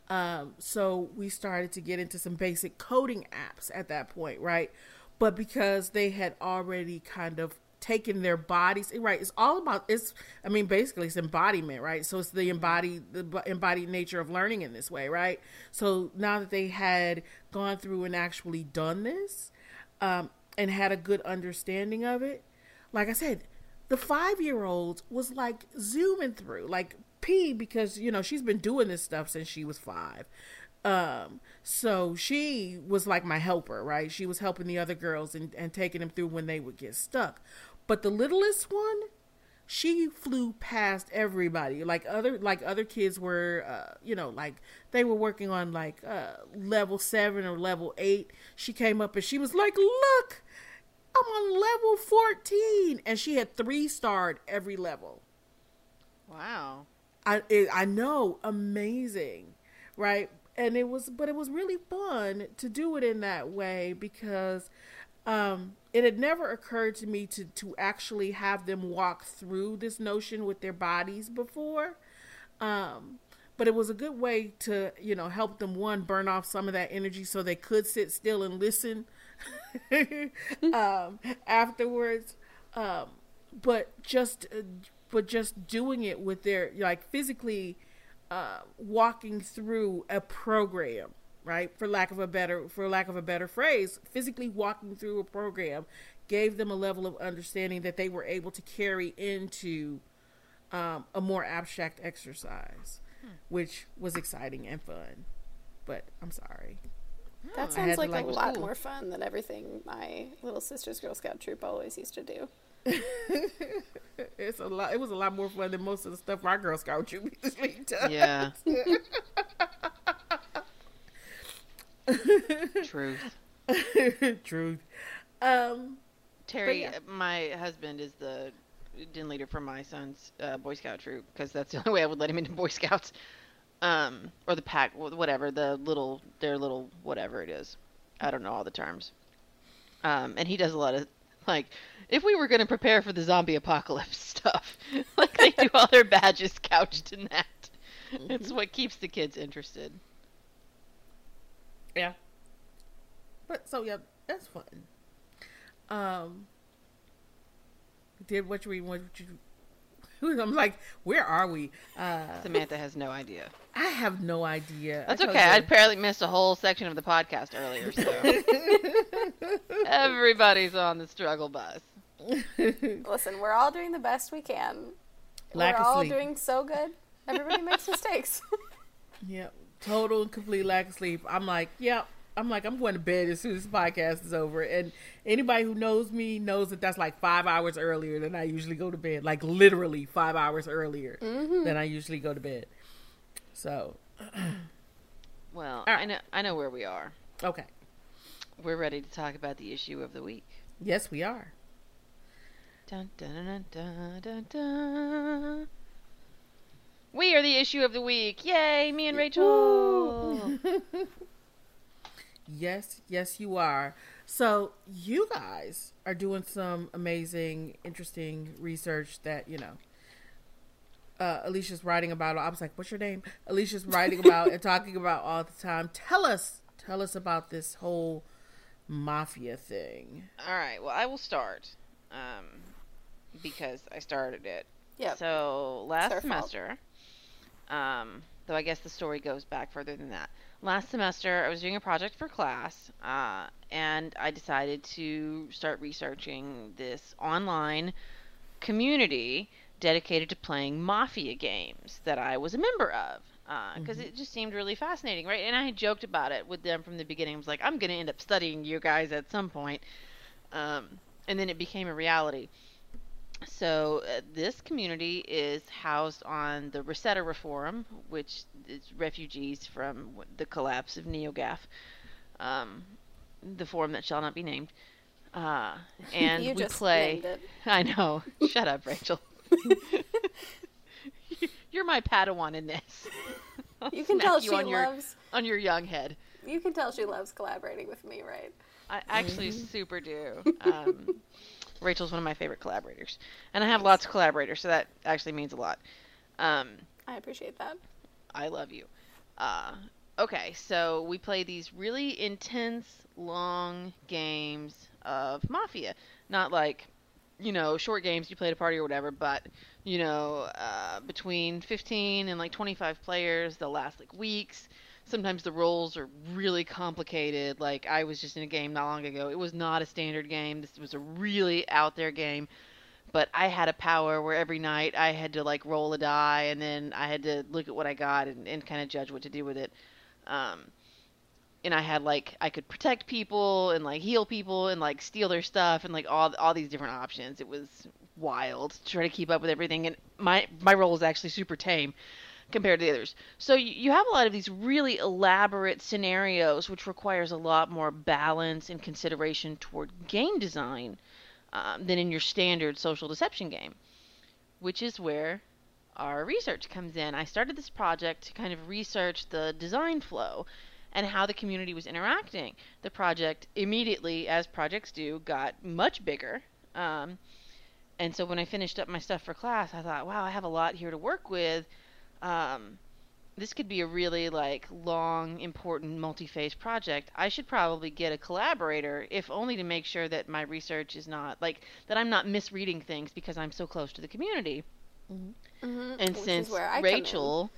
Um, so we started to get into some basic coding apps at that point, right? But because they had already kind of taken their bodies, right? It's all about, it's, I mean, basically it's embodiment, right? So it's the embodied, the embodied nature of learning in this way, right? So now that they had gone through and actually done this, um, and had a good understanding of it, like I said, the five year old was like zooming through, like P, because you know she's been doing this stuff since she was five. Um, so she was like my helper, right? She was helping the other girls and, and taking them through when they would get stuck. But the littlest one, she flew past everybody. Like other like other kids were, uh, you know, like they were working on like uh, level seven or level eight. She came up and she was like, "Look." I'm on level 14. And she had three starred every level. Wow. I it, I know, amazing, right? And it was, but it was really fun to do it in that way because um, it had never occurred to me to to actually have them walk through this notion with their bodies before. Um, but it was a good way to you know help them one burn off some of that energy so they could sit still and listen um, afterwards. Um, but just uh, but just doing it with their like physically uh, walking through a program right? For lack of a better for lack of a better phrase physically walking through a program gave them a level of understanding that they were able to carry into um, a more abstract exercise hmm. which was exciting and fun. But i'm sorry. That sounds like, like, a lot more fun than everything my little sister's girl scout troop always used to do it's a lot. It was a lot more fun than most of the stuff my Girl Scout troop usually does. Yeah. Truth. Truth. Um, Terry, yeah. my husband is the den leader for my son's uh, Boy Scout troop because that's the only way I would let him into Boy Scouts, um, or the pack, whatever the little, their little whatever it is. I don't know all the terms. Um, and he does a lot of like if we were going to prepare for the zombie apocalypse stuff, like they do all their badges couched in that. Mm-hmm. It's what keeps the kids interested. Yeah. But so yeah, that's fun. Um did what you read, what you I'm like, where are we? Uh, Samantha has no idea. I have no idea. That's I okay. I apparently missed a whole section of the podcast earlier, so everybody's on the struggle bus. Listen, we're all doing the best we can. Lack we're all sleep. doing so good. Everybody makes mistakes. yep. Total and complete lack of sleep. I'm like, yep. I'm like, I'm going to bed as soon as the podcast is over. And anybody who knows me knows that that's like five hours earlier than I usually go to bed. Like literally five hours earlier mm-hmm. than I usually go to bed. So. well, right. I know I know where we are. Okay. We're ready to talk about the issue of the week. Yes, we are. Dun, dun, dun, we are the issue of the week. Yay, me and Rachel. yes, yes, you are. So, you guys are doing some amazing, interesting research that, you know, uh, Alisha's writing about. I was like, what's your name? Alisha's writing about and talking about all the time. Tell us, tell us about this whole mafia thing. All right. Well, I will start. Um, because I started it. Yeah. So last semester, um, though I guess the story goes back further than that. Last semester, I was doing a project for class, uh, and I decided to start researching this online community dedicated to playing Mafia games that I was a member of. Because uh, mm-hmm. it just seemed really fascinating, right? And I had joked about it with them from the beginning. I was like, I'm going to end up studying you guys at some point. Um, and then it became a reality. So uh, this community is housed on the Resetera Forum, which is refugees from the collapse of NeoGAF, um, the forum that shall not be named. Uh, and you we just play. I know. Shut up, Rachel. You're my Padawan in this. you can tell you she on loves your, on your young head. You can tell she loves collaborating with me, right? I actually mm-hmm. super do. Um, Rachel's one of my favorite collaborators, and I have lots of collaborators, so that actually means a lot. Um, I appreciate that. I love you. Uh, okay, so we play these really intense, long games of Mafia. Not like, you know, short games you play at a party or whatever, but, you know, uh, between 15 and like 25 players, they'll last like weeks sometimes the roles are really complicated. Like I was just in a game not long ago. It was not a standard game. This was a really out there game. But I had a power where every night I had to like roll a die and then I had to look at what I got and, and kind of judge what to do with it. Um, and I had like I could protect people and like heal people and like steal their stuff and like all all these different options. It was wild to try to keep up with everything and my my role was actually super tame compared to the others. So you, you have a lot of these really elaborate scenarios, which requires a lot more balance and consideration toward game design um, than in your standard social deception game, which is where our research comes in. I started this project to kind of research the design flow and how the community was interacting. The project immediately, as projects do, got much bigger. Um, and so when I finished up my stuff for class, I thought, wow, I have a lot here to work with. Um, this could be a really like long, important, multi-phase project. I should probably get a collaborator, if only to make sure that my research is not like that I'm not misreading things because I'm so close to the community. Mm-hmm. And Which since is where I come in. Rachel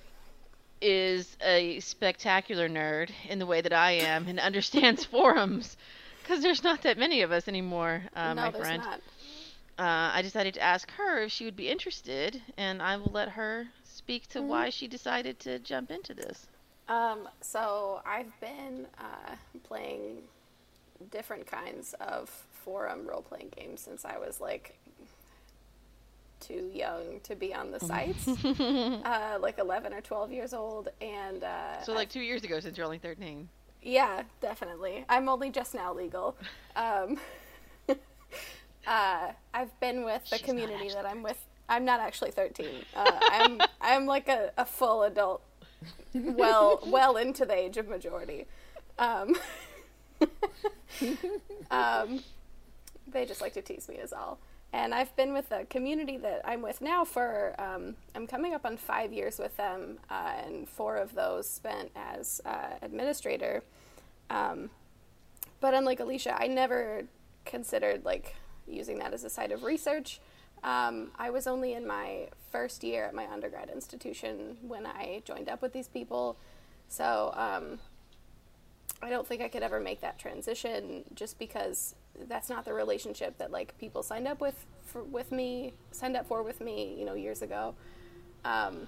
is a spectacular nerd in the way that I am and understands forums, because there's not that many of us anymore, uh, no, my friend. not. Uh, I decided to ask her if she would be interested, and I will let her speak to Mm-hmm. why she decided to jump into this. Um, so I've been uh, playing different kinds of forum role playing games since I was like too young to be on the sites, uh, like 11 or 12 years old. And uh, So, like two years ago, since you're only 13. yeah, definitely. I'm only just now legal. Um, uh, I've been with the She's community that I'm with. I'm not actually 13. Uh, I'm I'm like a, a full adult, well well into the age of majority. Um, um, they just like to tease me is all. And I've been with the community that I'm with now for um, I'm coming up on five years with them, uh, and four of those spent as uh, administrator. Um, but unlike Alisha, I never considered like using that as a site of research. Um, I was only in my first year at my undergrad institution when I joined up with these people, so um, I don't think I could ever make that transition just because that's not the relationship that like people signed up with for, with me signed up for with me you know years ago. Um,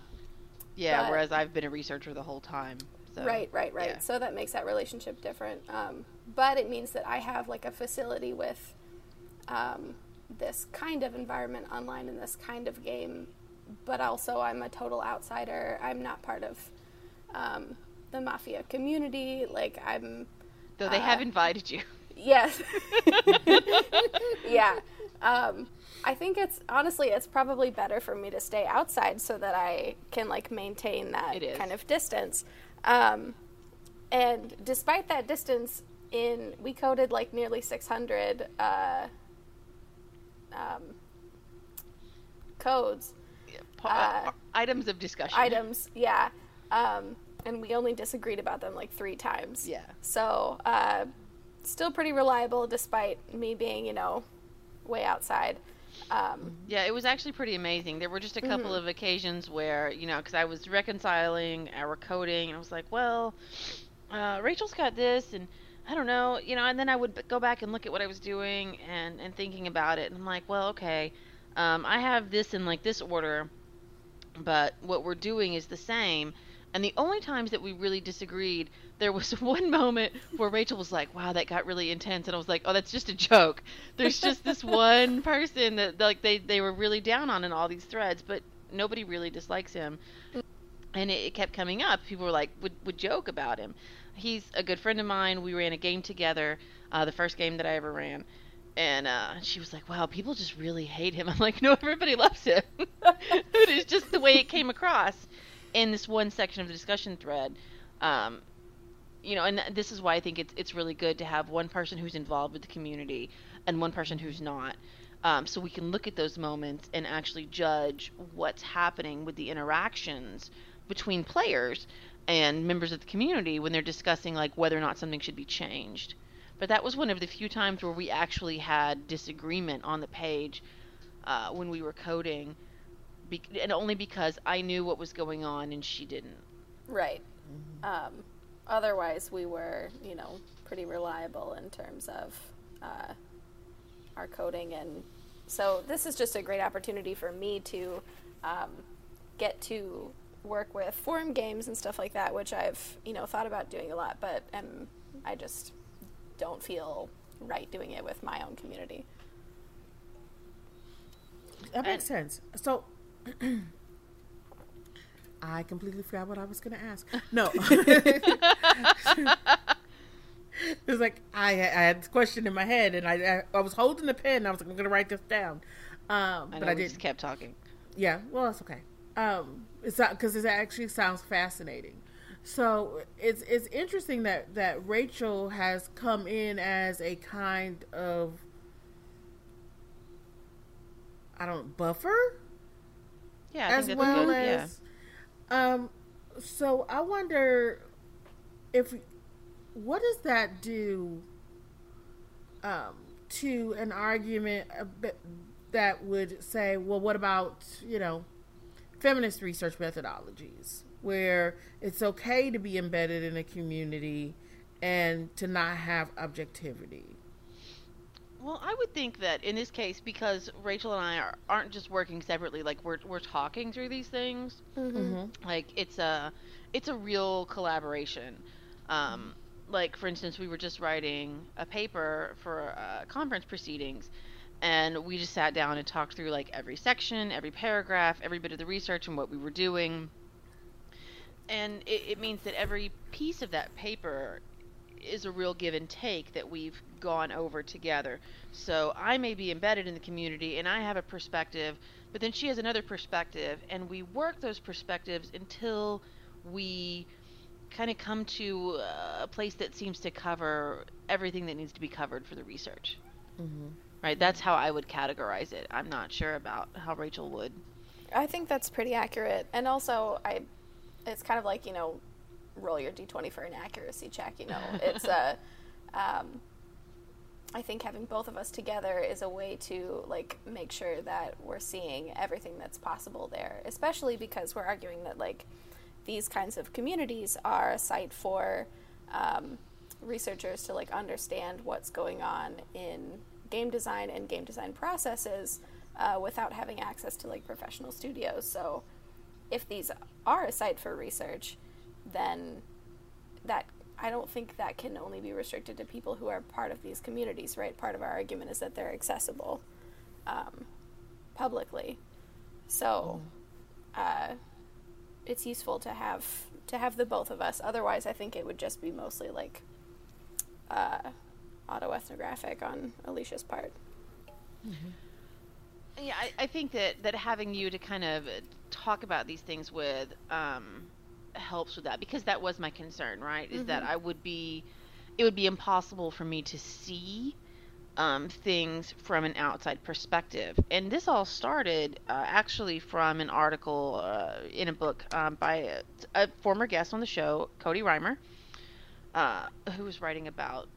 Yeah, But- whereas I've been a researcher the whole time. So, right, right, right. yeah. So that makes that relationship different. Um, but it means that I have like a facility with um, this kind of environment online in this kind of game, but also I'm a total outsider. I'm not part of um, the mafia community. Like I'm, Though they Uh, have invited you. yes, yeah. Um, I think it's honestly, it's probably better for me to stay outside so that I can like maintain that kind of distance. Um, and despite that distance, in we coded like nearly 600 uh, um, codes Pa- Uh, items of discussion. items, yeah. Um, and we only disagreed about them like three times. Yeah. So, uh, still pretty reliable despite me being, you know, way outside. Um, Yeah, it was actually pretty amazing. There were just a couple Mm-hmm. of occasions where, you know, because I was reconciling our coding, and I was like, well, uh, Rachel's got this, and I don't know, you know, and then I would go back and look at what I was doing and, and thinking about it, and I'm like, well, okay, um, I have this in like this order, but what we're doing is the same. And the only times that we really disagreed, there was one moment where Rachel was like, "Wow, that got really intense," and I was like, "Oh, that's just a joke." There's just this one person that like they they were really down on in all these threads, but nobody really dislikes him. And it, it kept coming up. People were like, would would joke about him. He's a good friend of mine. We ran a game together, uh, the first game that I ever ran. And uh, she was like, "Wow, people just really hate him." I'm like, "No, everybody loves him." it is just the way it came across in this one section of the discussion thread. Um, you know, and th- this is why I think it's it's really good to have one person who's involved with the community and one person who's not, um, so we can look at those moments and actually judge what's happening with the interactions between players and members of the community when they're discussing like whether or not something should be changed. But that was one of the few times where we actually had disagreement on the page uh, when we were coding, be- and only because I knew what was going on and she didn't. right. Um, otherwise, we were, you know, pretty reliable in terms of uh, our coding. And so, this is just a great opportunity for me to um, get to work with forum games and stuff like that, which I've, you know, thought about doing a lot, but um, I just don't feel right doing it with my own community. That makes sense. So, I completely forgot what I was going to ask. No. it was like I, I had this question in my head, and I I, I was holding the pen. I was like, I'm going to write this down, um, I but I we didn't. just kept talking. Yeah, well, that's okay. Um, because it actually sounds fascinating. So it's it's interesting that that Rachel has come in as a kind of I don't buffer Yeah, I as well good. as um. So I wonder if what does that do um, to an argument a bit- that would say, well, what about you know feminist research methodologies where it's okay to be embedded in a community and to not have objectivity? Well, I would think that in this case, because Rachel and I are, aren't just working separately, like we're we're talking through these things. Mm-hmm. Like it's a it's a real collaboration. Um, like for instance, we were just writing a paper for uh, conference proceedings, and we just sat down and talked through like every section, every paragraph, every bit of the research and what we were doing. And it, it means that every piece of that paper is a real give and take that we've gone over together. So I may be embedded in the community and I have a perspective, but then she has another perspective, and we work those perspectives until we kind of come to uh, a place that seems to cover everything that needs to be covered for the research. Mm-hmm. Right? That's how I would categorize it. I'm not sure about how Rachel would. I think that's pretty accurate. And also, I, it's kind of like you know, roll your d20 for an accuracy check. You know, it's a, um, I think having both of us together is a way to like make sure that we're seeing everything that's possible there. Especially because we're arguing that like these kinds of communities are a site for um, researchers to like understand what's going on in game design and game design processes uh, without having access to like professional studios. So if these are a site for research, then that I don't think that can only be restricted to people who are part of these communities, right? Part of our argument is that they're accessible um, publicly. So uh, it's useful to have to have the both of us. Otherwise, I think it would just be mostly like uh, autoethnographic on Alisha's part. Yeah, I, I think that, that having you to kind of talk about these things with um, helps with that because that was my concern, right? Is that I would be, it would be impossible for me to see um, things from an outside perspective. And this all started uh, actually from an article uh, in a book um, by a, a former guest on the show, Cody Reimer, uh, who was writing about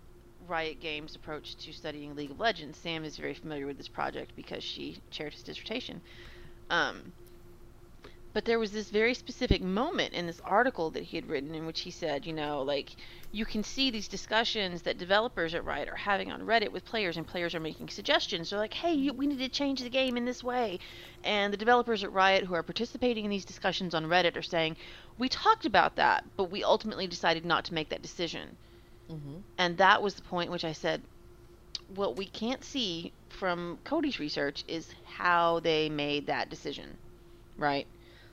Riot Games' approach to studying League of Legends. Sam is very familiar with this project because she chaired his dissertation. Um, but there was this very specific moment in this article that he had written in which he said, you know, like, you can see these discussions that developers at Riot are having on Reddit with players, and players are making suggestions. They're like, hey, you, we need to change the game in this way. And the developers at Riot who are participating in these discussions on Reddit are saying, we talked about that, but we ultimately decided not to make that decision. Mm-hmm. And that was the point which I said, what we can't see from Cody's research is how they made that decision, right?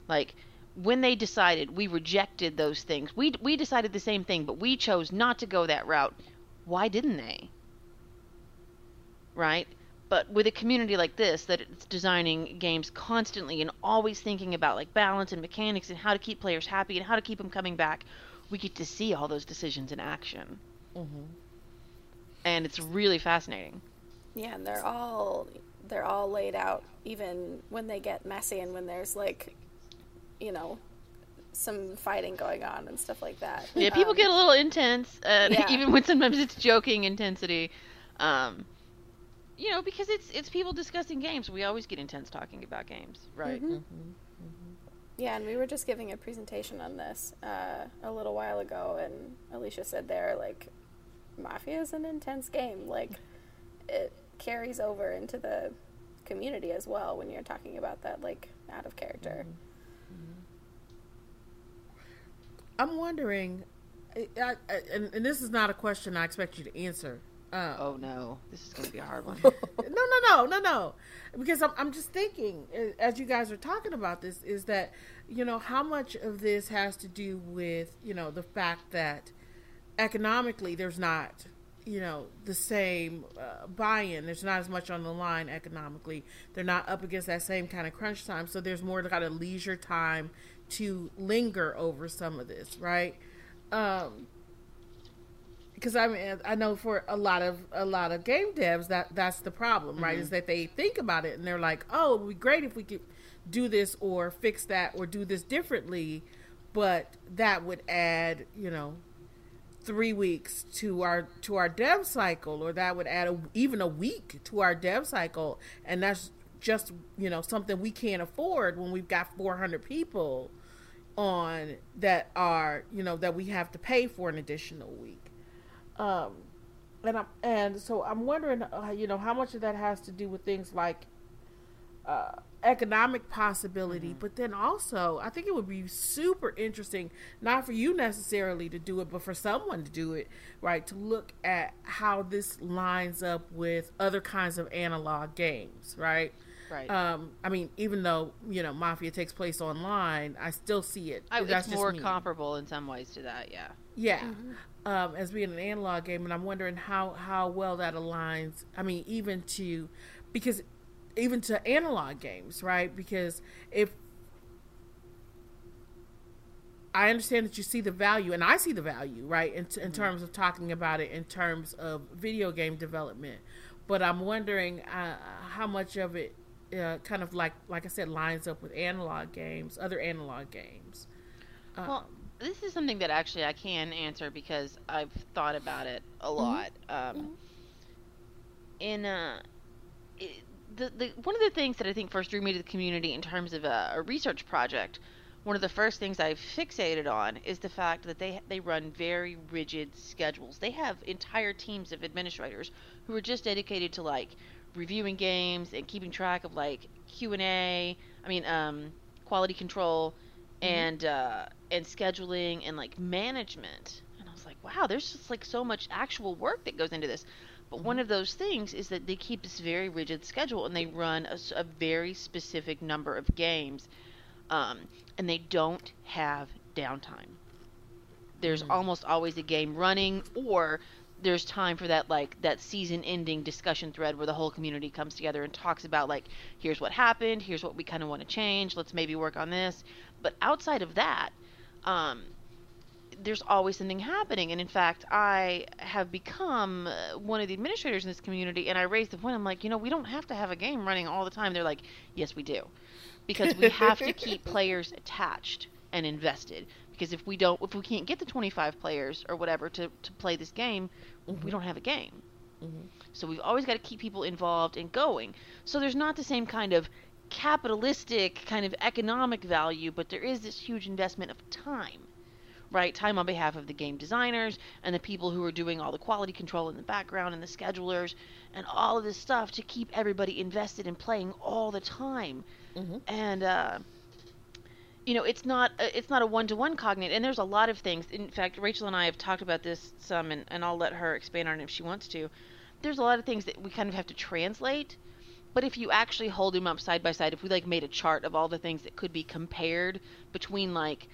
Like when they decided, we rejected those things. We we decided the same thing, but we chose not to go that route. Why didn't they? Right? But with a community like this that it's designing games constantly and always thinking about like balance and mechanics and how to keep players happy and how to keep them coming back, we get to see all those decisions in action. Mm-hmm. And it's really fascinating. Yeah, and they're all they're all laid out even when they get messy and when there's like you know some fighting going on and stuff like that. Yeah, people Um, get a little intense, uh, yeah. even when sometimes it's joking intensity. Um, you know, because it's it's people discussing games. We always get intense talking about games, right? Mhm. Yeah, and we were just giving a presentation on this uh, a little while ago, and Alisha said there, like, Mafia is an intense game. Like, it carries over into the community as well when you're talking about that, like, out of character. I'm wondering, I, I, and, and this is not a question I expect you to answer Um, Oh no, this is going to be a hard one. no, no, no, no, no. Because I'm, I'm just thinking, as you guys are talking about this, is that, you know, how much of this has to do with, you know, the fact that economically there's not, you know, the same uh, buy in. There's not as much on the line economically. They're not up against that same kind of crunch time. So there's more kind of leisure time to linger over some of this, right? Um, because I mean I know for a lot of a lot of game devs that that's the problem, right? Is that they think about it and they're like, "Oh, it would be great if we could do this or fix that or do this differently," but that would add, you know, three weeks to our to our dev cycle, or that would add a, even a week to our dev cycle, and that's just you know something we can't afford when we've got 400 people on that are you know that we have to pay for an additional week. Um and i'm and so i'm wondering uh, you know how much of that has to do with things like uh economic possibility but then also i think it would be super interesting not for you necessarily to do it but for someone to do it right to look at how this lines up with other kinds of analog games right Right. um, I mean, even though you know Mafia takes place online, I still see it. I, That's it's more me. comparable in some ways to that. Yeah. Yeah, um, as being an analog game, and I'm wondering how how well that aligns. I mean, even to because even to analog games, right? Because if I understand that you see the value, and I see the value, right, in, in terms of talking about it in terms of video game development. But I'm wondering uh, how much of it, uh, kind of like like I said, lines up with analog games, other analog games. Um, Well, this is something that actually I can answer because I've thought about it a lot. Um, in uh, it, the the one of the things that I think first drew me to the community in terms of a, a research project, one of the first things I fixated on is the fact that they they run very rigid schedules. They have entire teams of administrators who are just dedicated to like reviewing games and keeping track of like Q and A. I mean, um, quality control and uh, and scheduling and like management. And I was like, wow, there's just like so much actual work that goes into this. But one of those things is that they keep this very rigid schedule and they run a very specific number of games, um, and they don't have downtime. There's almost always a game running, or there's time for that like that season ending discussion thread where the whole community comes together and talks about like here's what happened, here's what we kind of want to change, let's maybe work on this. But outside of that, um, there's always something happening. And in fact, I have become uh, one of the administrators in this community, and I raised the point. I'm like, you know, we don't have to have a game running all the time. They're like, yes, we do, because we have to keep players attached and invested. Because if we don't, if we can't get the 25 players or whatever to to play this game, we don't have a game. So we've always got to keep people involved and going. So there's not the same kind of capitalistic kind of economic value, but there is this huge investment of time, right? Time on behalf of the game designers and the people who are doing all the quality control in the background and the schedulers and all of this stuff to keep everybody invested in playing all the time. And uh, you know, it's not uh, it's not a one to one cognate, and there's a lot of things. In fact, Rachel and I have talked about this some, and, and I'll let her expand on it if she wants to. There's a lot of things that we kind of have to translate, but if you actually hold them up side by side, if we like made a chart of all the things that could be compared between like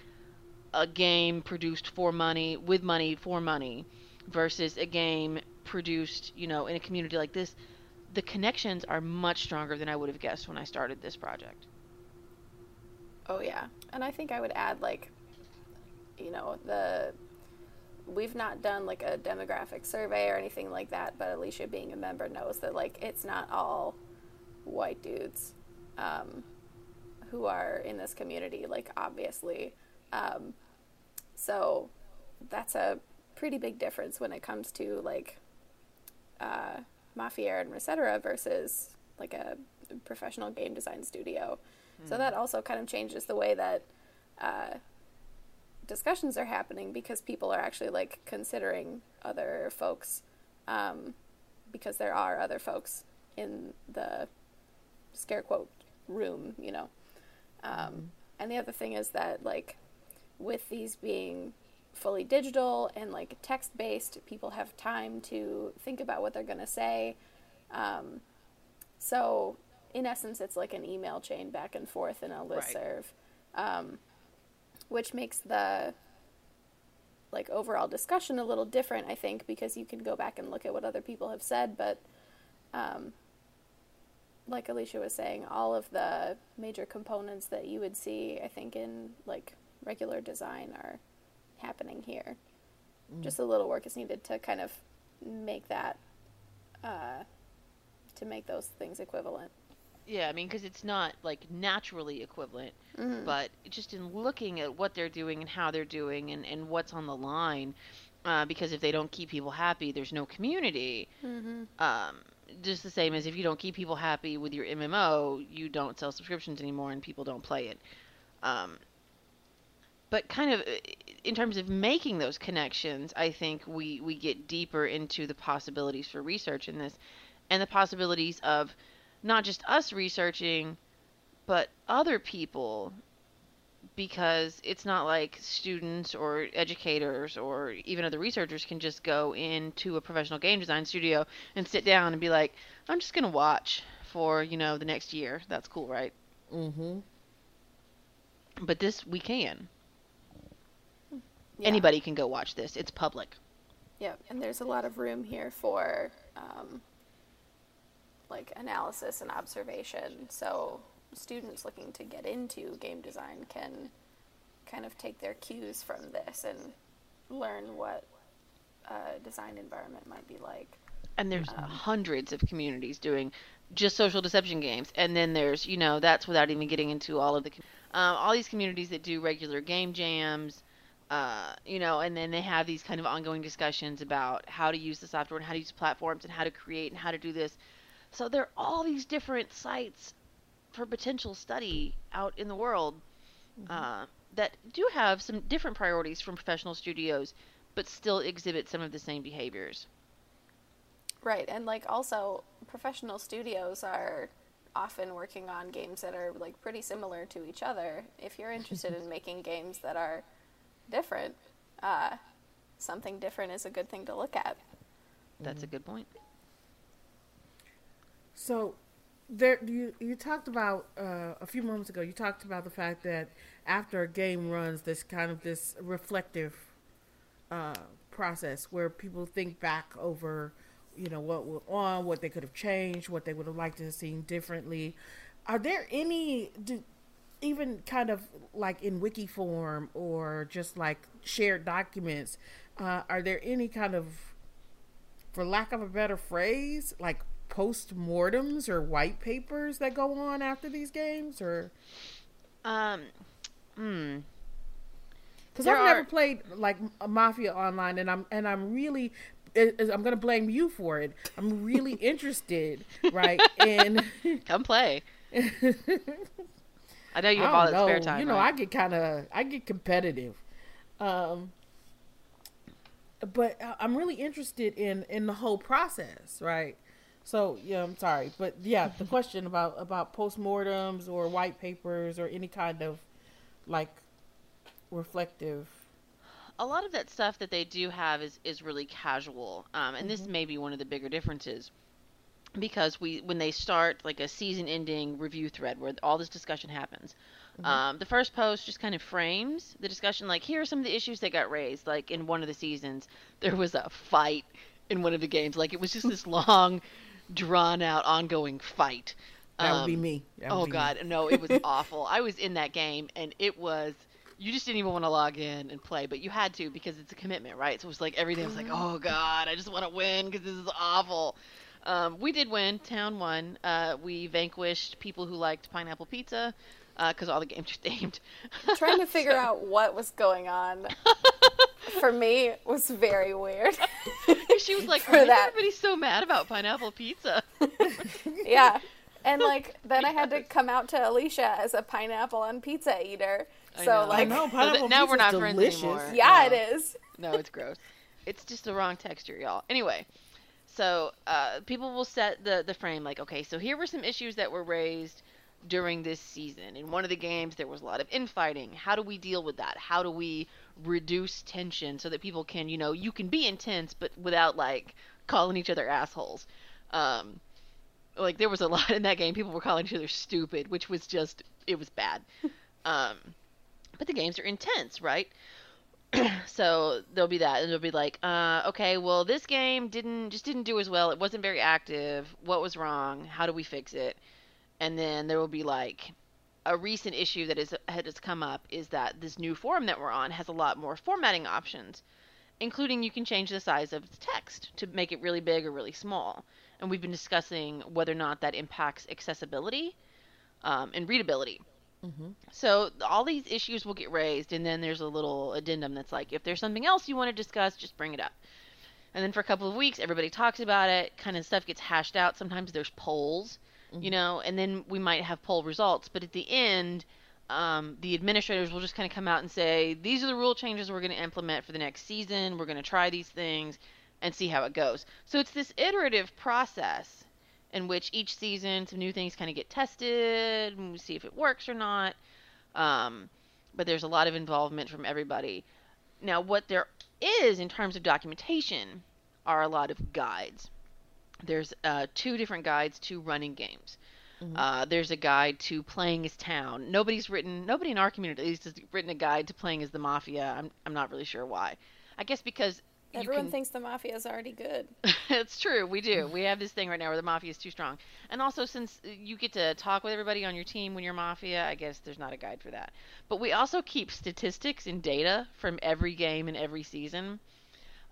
a game produced for money with money for money versus a game produced, you know, in a community like this, the connections are much stronger than I would have guessed when I started this project. Oh yeah, and I think I would add like, you know, the we've not done like a demographic survey or anything like that, but Alisha, being a member, knows that like it's not all white dudes um, who are in this community. Like obviously, um, so that's a pretty big difference when it comes to like uh, Mafia and Resetera versus like a professional game design studio. So that also kind of changes the way that uh, discussions are happening because people are actually like considering other folks um, because there are other folks in the scare quote room, you know. Um, And the other thing is that like with these being fully digital and like text based. People have time to think about what they're going to say. Um, so, in essence, it's like an email chain back and forth in a listserv, um, which makes the like overall discussion a little different, I think, because you can go back and look at what other people have said. But, um, like Alisha was saying, all of the major components that you would see, I think, in like regular design are happening here. Mm. Just a little work is needed to kind of make that, uh, to make those things equivalent. Yeah, I mean, because it's not like naturally equivalent, mm-hmm. but just in looking at what they're doing and how they're doing and, and what's on the line, uh, because if they don't keep people happy, there's no community. Mm-hmm. Um, just the same as if you don't keep people happy with your MMO, you don't sell subscriptions anymore and people don't play it. Um, but kind of in terms of making those connections, I think we, we get deeper into the possibilities for research in this and the possibilities of not just us researching, but other people because it's not like students or educators or even other researchers can just go into a professional game design studio and sit down and be like, I'm just going to watch for, you know, the next year. That's cool, right? Mm-hmm. But this we can. Yeah. Anybody can go watch this. It's public. Yep, and there's a lot of room here for um, like analysis and observation. So students looking to get into game design can kind of take their cues from this and learn what a design environment might be like. And there's um, hundreds of communities doing just social deception games, and then there's you know that's without even getting into all of the um, all these communities that do regular game jams. Uh, you know, and then they have these kind of ongoing discussions about how to use the software and how to use platforms and how to create and how to do this. So there are all these different sites for potential study out in the world mm-hmm. uh, that do have some different priorities from professional studios, but still exhibit some of the same behaviors. Right, and like also professional studios are often working on games that are like pretty similar to each other. If you're interested in making games that are different, uh, something different is a good thing to look at. That's mm-hmm. a good point. So, there you you talked about uh, a few moments ago. You talked about the fact that after a game runs, this kind of this reflective uh, process where people think back over, you know, what went on, what they could have changed, what they would have liked to have seen differently. Are there any, do, even kind of like in wiki form or just like shared documents? Uh, are there any kind of, for lack of a better phrase, like post-mortems or white papers that go on after these games or um hmm because I've are... never played like a Mafia online, and I'm and I'm really I'm gonna blame you for it. I'm really interested, right? In come play. I know you have all that spare time. You know, right? I get kind of I get competitive, um, but I'm really interested in in the whole process, right? So yeah, I'm sorry, but yeah, the question about about postmortems or white papers or any kind of like reflective. A lot of that stuff that they do have is is really casual, um, and mm-hmm. this may be one of the bigger differences because we when they start like a season ending review thread where all this discussion happens. Mm-hmm. Um, the first post just kind of frames the discussion like here are some of the issues that got raised. Like in one of the seasons, there was a fight in one of the games. Like it was just this long drawn out, ongoing fight. That um, would be um, me. Would oh be God, me. no, it was awful. I was in that game, and it was. You just didn't even want to log in and play, but you had to because it's a commitment, right? So it was like everything was like, mm-hmm. oh God, I just want to win because this is awful. Um, we did win. Town won. Uh, we vanquished people who liked pineapple pizza because uh, all the games are themed. Trying to figure so. out what was going on for me was very weird. she was like, "For Why that. everybody's so mad about pineapple pizza?" yeah, and like then I had to come out to Alisha as a pineapple on pizza eater. So like, know, so now we're not delicious. friends anymore. Yeah, no. it is. No, it's gross. It's just the wrong texture, y'all. Anyway, so uh, people will set the the frame like, okay, so here were some issues that were raised during this season. In one of the games, there was a lot of infighting. How do we deal with that? How do we reduce tension so that people can, you know, you can be intense, but without like calling each other assholes. Um, like there was a lot in that game. People were calling each other stupid, which was just it was bad. um, but the games are intense, right? so there'll be that, and there'll be like, uh, okay, well, this game didn't just didn't do as well. It wasn't very active. What was wrong? How do we fix it? And then there will be like a recent issue that is has come up is that this new forum that we're on has a lot more formatting options, including you can change the size of the text to make it really big or really small. And we've been discussing whether or not that impacts accessibility um, and readability. Mm-hmm. So all these issues will get raised, and then there's a little addendum that's like, if there's something else you want to discuss, just bring it up. And then for a couple of weeks, everybody talks about it. Kind of stuff gets hashed out. Sometimes there's polls, Mm-hmm. you know, and then we might have poll results. But at the end, um, the administrators will just kind of come out and say, these are the rule changes we're going to implement for the next season. We're going to try these things and see how it goes. So it's this iterative process in which each season some new things kind of get tested and we see if it works or not. Um, but there's a lot of involvement from everybody. Now, what there is in terms of documentation are a lot of guides. There's uh, two different guides to running games. Mhm. Uh, there's a guide to playing as town. Nobody's written, nobody in our community at least has written a guide to playing as the mafia. I'm, I'm not really sure why. I guess because Everyone can- thinks the mafia is already good. it's true. We do. We have this thing right now where the mafia is too strong. And also, since you get to talk with everybody on your team when you're mafia, I guess there's not a guide for that. But we also keep statistics and data from every game and every season.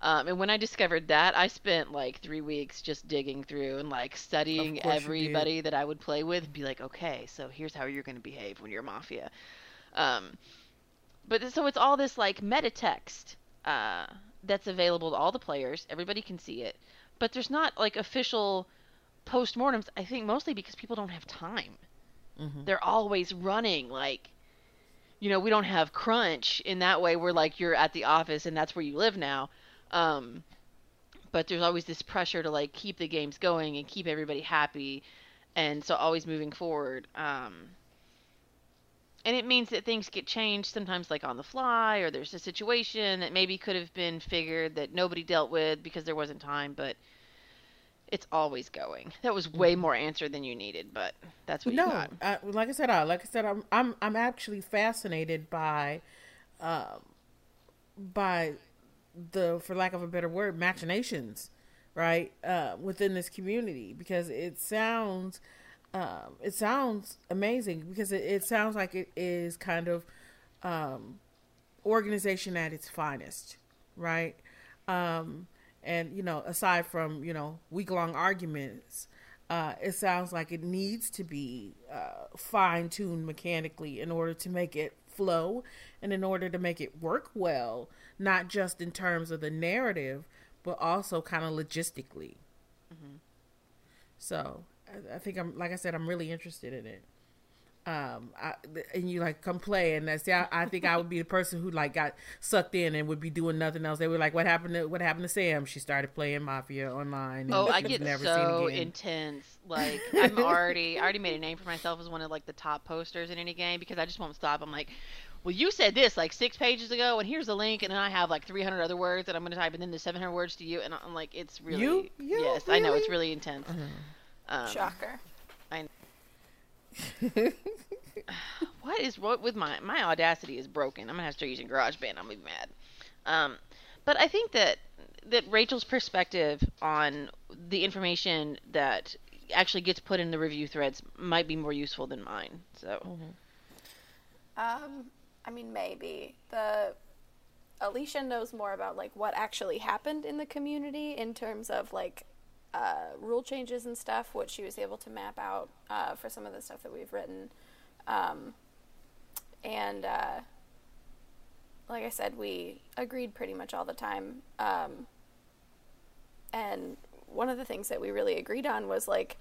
Um, and when I discovered that, I spent like three weeks just digging through and like studying Of course you did. everybody that I would play with and be like, okay, so here's how you're going to behave when you're mafia. Um, but so it's all this like meta text uh, that's available to all the players. Everybody can see it, but there's not like official postmortems. I think mostly because people don't have time. Mhm. They're always running like. You know, we don't have crunch in that way where like you're at the office and that's where you live now. Um, but there's always this pressure to like keep the games going and keep everybody happy, and so always moving forward. Um, and it means that things get changed sometimes, like on the fly, or there's a situation that maybe could have been figured that nobody dealt with because there wasn't time, but it's always going. That was way more answer than you needed, but that's what you no, got. I, like I said, I, like I said, I'm I'm I'm actually fascinated by, um, by the, for lack of a better word, machinations, right, uh, within this community because it sounds, um, it sounds amazing because it, it sounds like it is kind of, um, organization at its finest, right? Um, and you know, aside from you know week long arguments, uh, it sounds like it needs to be uh, fine tuned mechanically in order to make it flow and in order to make it work well, not just in terms of the narrative, but also kind of logistically. So I, I think I'm, like I said, I'm really interested in it. Um, I, and you like come play, and that's yeah. I think I would be the person who like got sucked in and would be doing nothing else. They were like, "What happened to What happened to Sam?" She started playing Mafia online. and Oh, I get so intense. Like I'm already, I already made a name for myself as one of like the top posters in any game because I just won't stop. I'm like, well, you said this like six pages ago, and here's a link, and then I have like 300 other words that I'm going to type, and then there's 700 words to you, and I'm like, it's really, You? You? yes, I know it's Really? really intense. Uh-huh. Um, Shocker. what is what with my my audacity is broken. I'm gonna have to start using GarageBand. I'm gonna be mad. Um, but I think that that Rachel's perspective on the information that actually gets put in the review threads might be more useful than mine. So Um, I mean, maybe the Alisha knows more about like what actually happened in the community in terms of like uh, rule changes and stuff, what she was able to map out uh, for some of the stuff that we've written. Um, and uh, like I said, we agreed pretty much all the time. Um, and one of the things that we really agreed on was like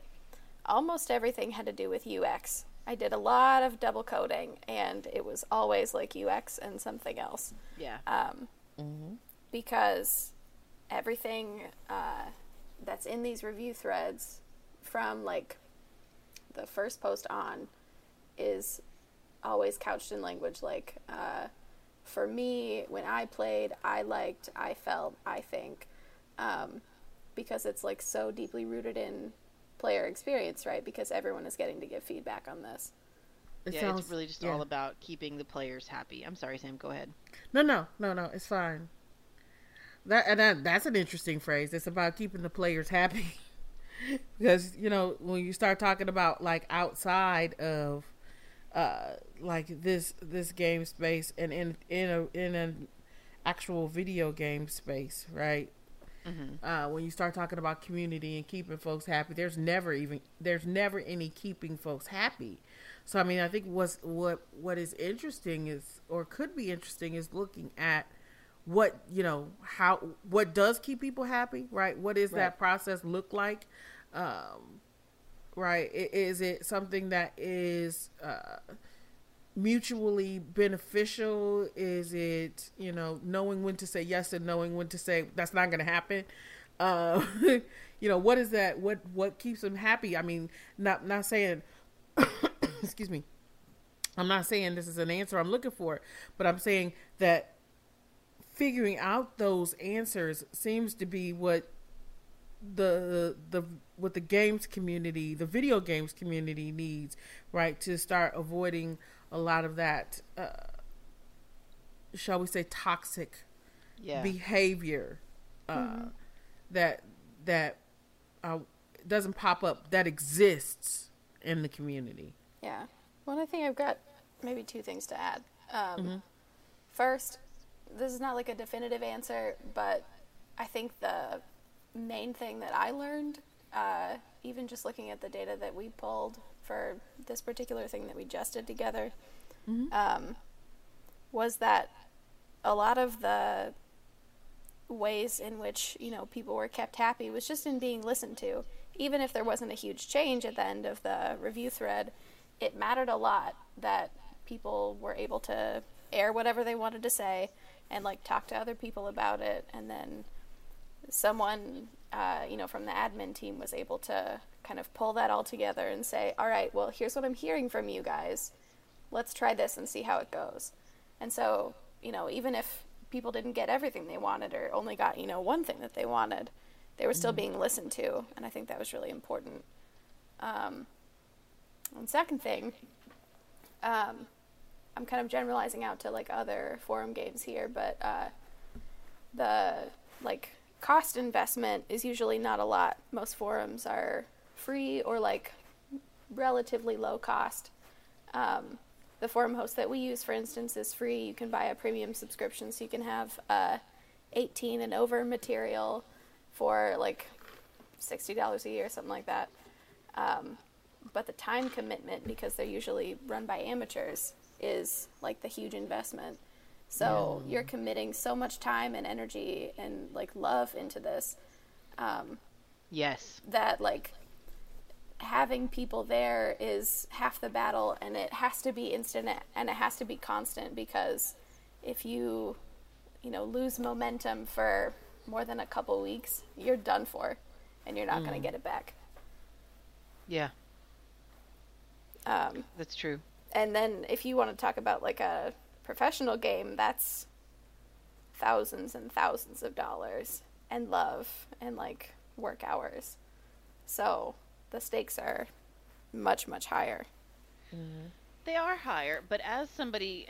almost everything had to do with UX. I did a lot of double coding, and it was always like UX and something else. yeah, Um, Mhm. because everything uh, that's in these review threads from like the first post on is always couched in language like, uh, for me, when I played, I liked, I felt, I think, um, because it's like so deeply rooted in player experience, right? Because everyone is getting to give feedback on this. It yeah, sounds- it's really just yeah. all about keeping the players happy. I'm sorry, Sam. Go ahead. No, no, no, no. It's fine. That and that, that's an interesting phrase. It's about keeping the players happy, because you know when you start talking about like outside of, uh, like this this game space and in in a in an actual video game space, right? Mm-hmm. Uh, when you start talking about community and keeping folks happy, there's never even there's never any keeping folks happy. So I mean, I think what's what what is interesting is or could be interesting is looking at what you know how what does keep people happy, right? What does Right. that process look like? Um, right? Is it something that is uh, mutually beneficial? Is it you know knowing when to say yes and knowing when to say that's not going to happen? Uh, you know what is that? What what keeps them happy? I mean, not not saying excuse me. I'm not saying this is an answer I'm looking for, but I'm saying that figuring out those answers seems to be what the the what the games community, the video games community needs, right, to start avoiding a lot of that uh, shall we say toxic Yeah. behavior uh, that that uh, doesn't pop up that exists in the community. Yeah. Well, I think I've got maybe two things to add. Um, First, this is not like a definitive answer, but I think the main thing that I learned, uh, even just looking at the data that we pulled for this particular thing that we just did together, um, was that a lot of the ways in which you know people were kept happy was just in being listened to. Even if there wasn't a huge change at the end of the review thread it mattered a lot that people were able to air whatever they wanted to say and like talk to other people about it. And then someone uh, you know from the admin team was able to kind of pull that all together and say all right well here's what i'm hearing from you guys. Let's try this and see how it goes. And so you know even if people didn't get everything they wanted or only got you know one thing that they wanted they were still being listened to. And i think that was really important. Um, and second thing um, i'm kind of generalizing out to like other forum games here but uh, the like cost investment is usually not a lot most forums are free or like relatively low cost um, the forum host that we use, for instance, is free. You can buy a premium subscription, so you can have uh, 18 and over material for like $60 a year, or something like that. Um, but the time commitment, because they're usually run by amateurs, is like the huge investment. So you're committing so much time and energy and like love into this um, Yes. that like having people there is half the battle and it has to be instant and it has to be constant because if you you know lose momentum for more than a couple weeks you're done for and you're not going to get it back Yeah. um, That's true. And then if you want to talk about like a professional game that's thousands and thousands of dollars and love and like work hours. So the stakes are much much higher. They are higher, but as somebody,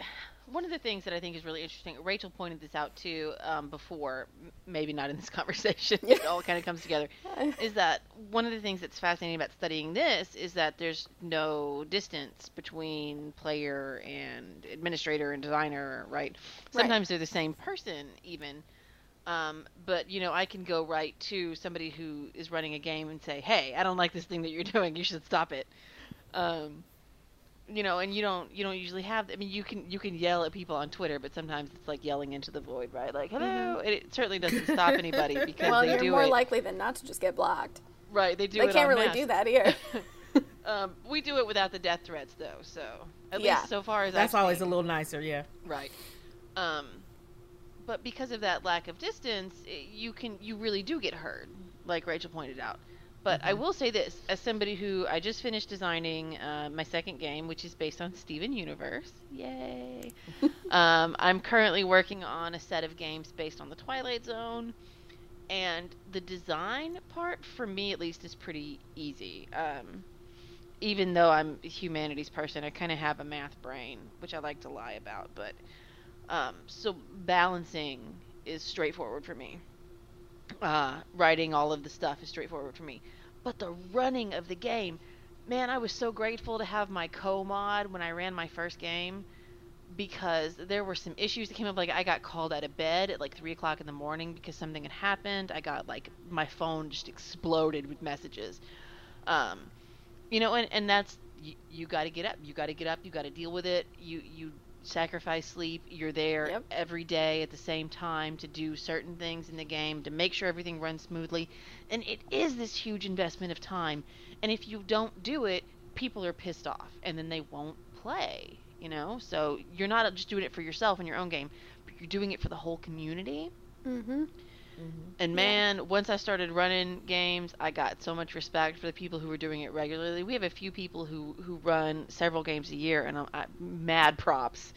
one of the things that I think is really interesting, Rachel pointed this out too um, before, maybe not in this conversation, it all kind of comes together, is that one of the things that's fascinating about studying this is that there's no distance between player and administrator and designer, right? Sometimes they're the same person, even. Um, but you know, I can go right to somebody who is running a game and say, "Hey, I don't like this thing that you're doing. You should stop it." Um, you know, and you don't you don't usually have. I mean, you can you can yell at people on Twitter, but sometimes it's like yelling into the void, right? Like, hello. And it certainly doesn't stop anybody because well they you're do more it likely than not to just get blocked right. They do they it. can't really masse. do that here Um, we do it without the death threats, though. So at Yeah. least so far as That's I've always seen. a little nicer, yeah. Right. Um, but because of that lack of distance, i you can you really do get heard, like Rachel pointed out. But I will say this, as somebody who I just finished designing uh, my second game, which is based on Steven Universe. Yay! um, I'm currently working on a set of games based on the Twilight Zone, and the design part, for me at least, is pretty easy. Um, even though I'm a humanities person, I kind of have a math brain, which I like to lie about. But um, so balancing is straightforward for me. Uh, writing all of the stuff is straightforward for me. But the running of the game, man, I was so grateful to have my co-mod when I ran my first game because there were some issues that came up. Like I got called out of bed at like three o'clock in the morning because something had happened. I got like my phone just exploded with messages. Um, you know, and, and that's you, you got to get up. You got to get up. You got to deal with it. You you sacrifice sleep. You're there Yep. every day at the same time to do certain things in the game to make sure everything runs smoothly. And it is this huge investment of time. And if you don't do it, people are pissed off and then they won't play, you know? So you're not just doing it for yourself in your own game, but you're doing it for the whole community. Mm-hmm. And man, once I started running games, I got so much respect for the people who were doing it regularly. We have a few people who who run several games a year, and I'm, I, mad props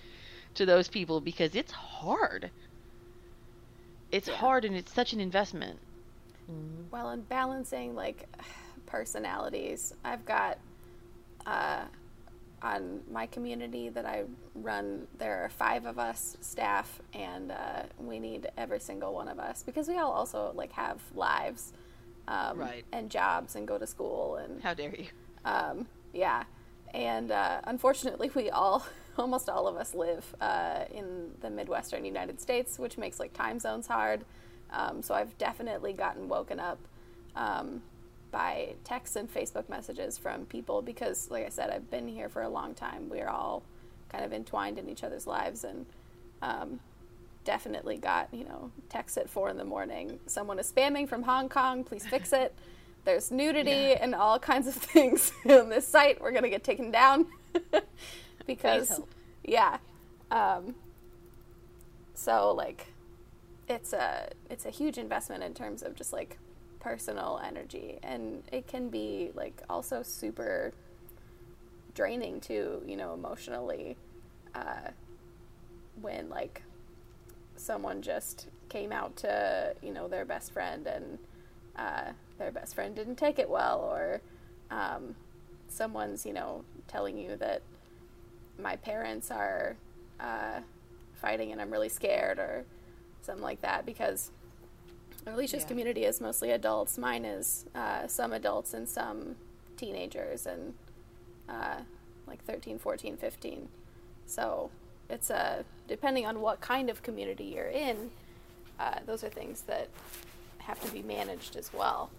to those people because it's hard. It's hard, and it's such an investment. Well, and balancing like personalities, I've got uh, on my community that I run. There are five of us staff, and uh, we need every single one of us because we all also like have lives, um, Right. and jobs, and go to school, and How dare you? um, yeah, and uh, unfortunately, we all, almost all of us, live uh, in the Midwestern United States, which makes like time zones hard. Um, so I've definitely gotten woken up um, by texts and Facebook messages from people because, like I said, I've been here for a long time. We're all kind of entwined in each other's lives, and um, definitely got you know texts at four in the morning. Someone is spamming from Hong Kong. Please fix it. There's nudity and all kinds of things on this site. We're gonna get taken down because yeah. Um, so like, it's a it's a huge investment in terms of just like personal energy, and it can be like also super draining too. You know, emotionally, uh, when like someone just came out to you know their best friend and uh, their best friend didn't take it well or um, someone's you know telling you that my parents are uh, fighting and i'm really scared or something like that because Alisha's Yeah. community is mostly adults mine is uh, some adults and some teenagers and uh, like 13 14 15 so it's a depending on what kind of community you're in uh, those are things that have to be managed as well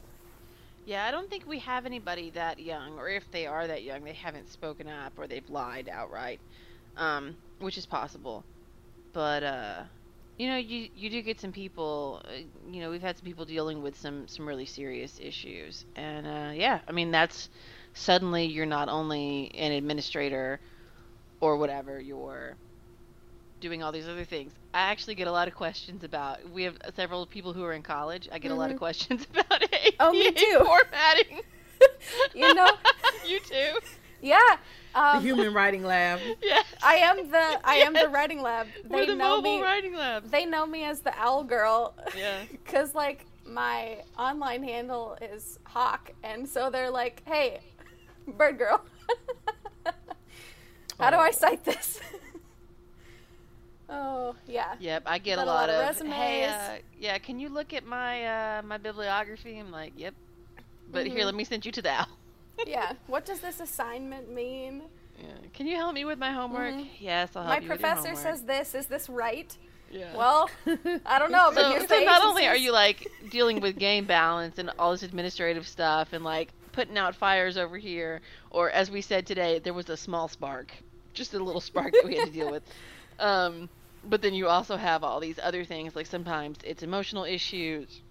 Yeah, I don't think we have anybody that young, or if they are that young, they haven't spoken up or they've lied outright, um, which is possible. But uh, you know, you you do get some people. Uh, you know, we've had some people dealing with some some really serious issues, and uh, yeah, I mean that's suddenly you're not only an administrator or whatever, you're doing all these other things. I actually get a lot of questions about. We have several people who are in college. I get a lot of questions about APA Oh, me too. formatting. You know? you too. yeah The um, human writing lab. Yes. i am the i am the writing lab We're they the know mobile me writing labs. they know me as the owl girl Yeah. because like my online handle is hawk and so they're like hey bird girl how do i cite this oh yeah Yep, I get a Got a lot, lot of of, resumes. hey, uh, yeah, can you look at my uh, my bibliography? I'm like, yep. But here, Mhm. let me send you to the owl. Yeah what does this assignment mean Yeah. Can you help me with my homework? Mhm. Yes, I'll help my you with your professor says this is this right Yeah. well i don't know but so, so not only are you like dealing with game balance and all this administrative stuff and like putting out fires over here, or as we said today, there was a small spark, just a little spark that we had to deal with. Um, but then you also have all these other things, like sometimes it's emotional issues,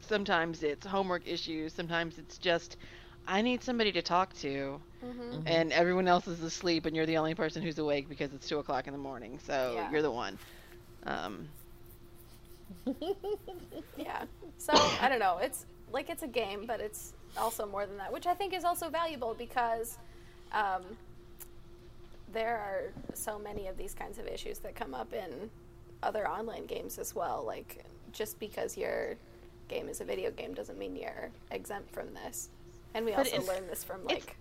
sometimes it's homework issues, sometimes it's just I need somebody to talk to, Mhm. and everyone else is asleep, and you're the only person who's awake because it's two o'clock in the morning. So Yeah. you're the one. Um, Yeah. So I don't know. It's like it's a game, but it's also more than that, which I think is also valuable because um, there are so many of these kinds of issues that come up in other online games as well. Like just because your game is a video game doesn't mean you're exempt from this. And we But also it's- learn this from it's- like.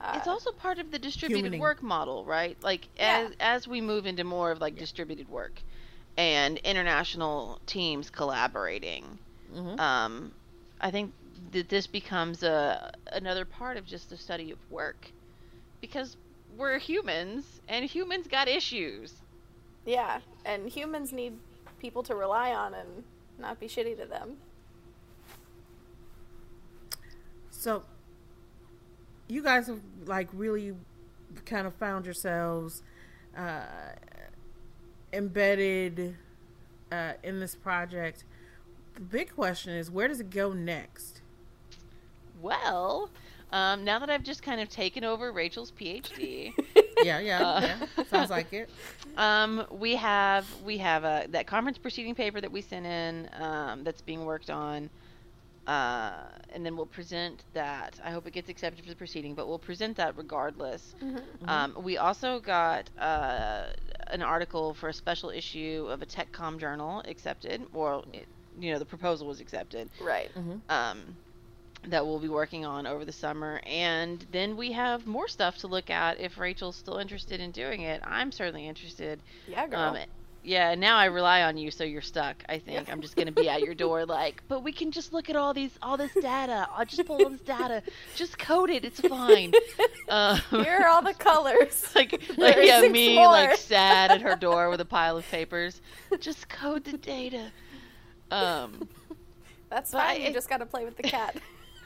Uh, it's also part of the distributed Humaning. work model, right? Like Yeah. as as we move into more of like distributed work and international teams collaborating, Mhm. um, I think that this becomes a another part of just the study of work because we're humans and humans got issues. yeah, and humans need people to rely on and not be shitty to them. So, you guys have like really kind of found yourselves uh, embedded uh, in this project. The big question is, where does it go next? Well, um, now that I've just kind of taken over Rachel's PhD, Yeah, yeah, Uh. yeah. Sounds like it. um, we have we have a that conference proceeding paper that we sent in um, that's being worked on, uh, and then we'll present that. I hope it gets accepted for the proceeding, but we'll present that regardless. Um, we also got uh, an article for a special issue of a TechCom journal accepted, or it, you know the proposal was accepted. Right. um, that we'll be working on over the summer. And then we have more stuff to look at if Rachel's still interested in doing it. I'm certainly interested. Yeah, girl. Um, yeah, now I rely on you, so you're stuck. I think. I'm just gonna be at your door, like, but we can just look at all these, all this data. I'll just pull all this data, just code it. It's fine. Um, Here are all the colors. like, like yeah, me more. like sad at her door with a pile of papers. Just code the data. Um, That's fine. I- you just got to play with the cat.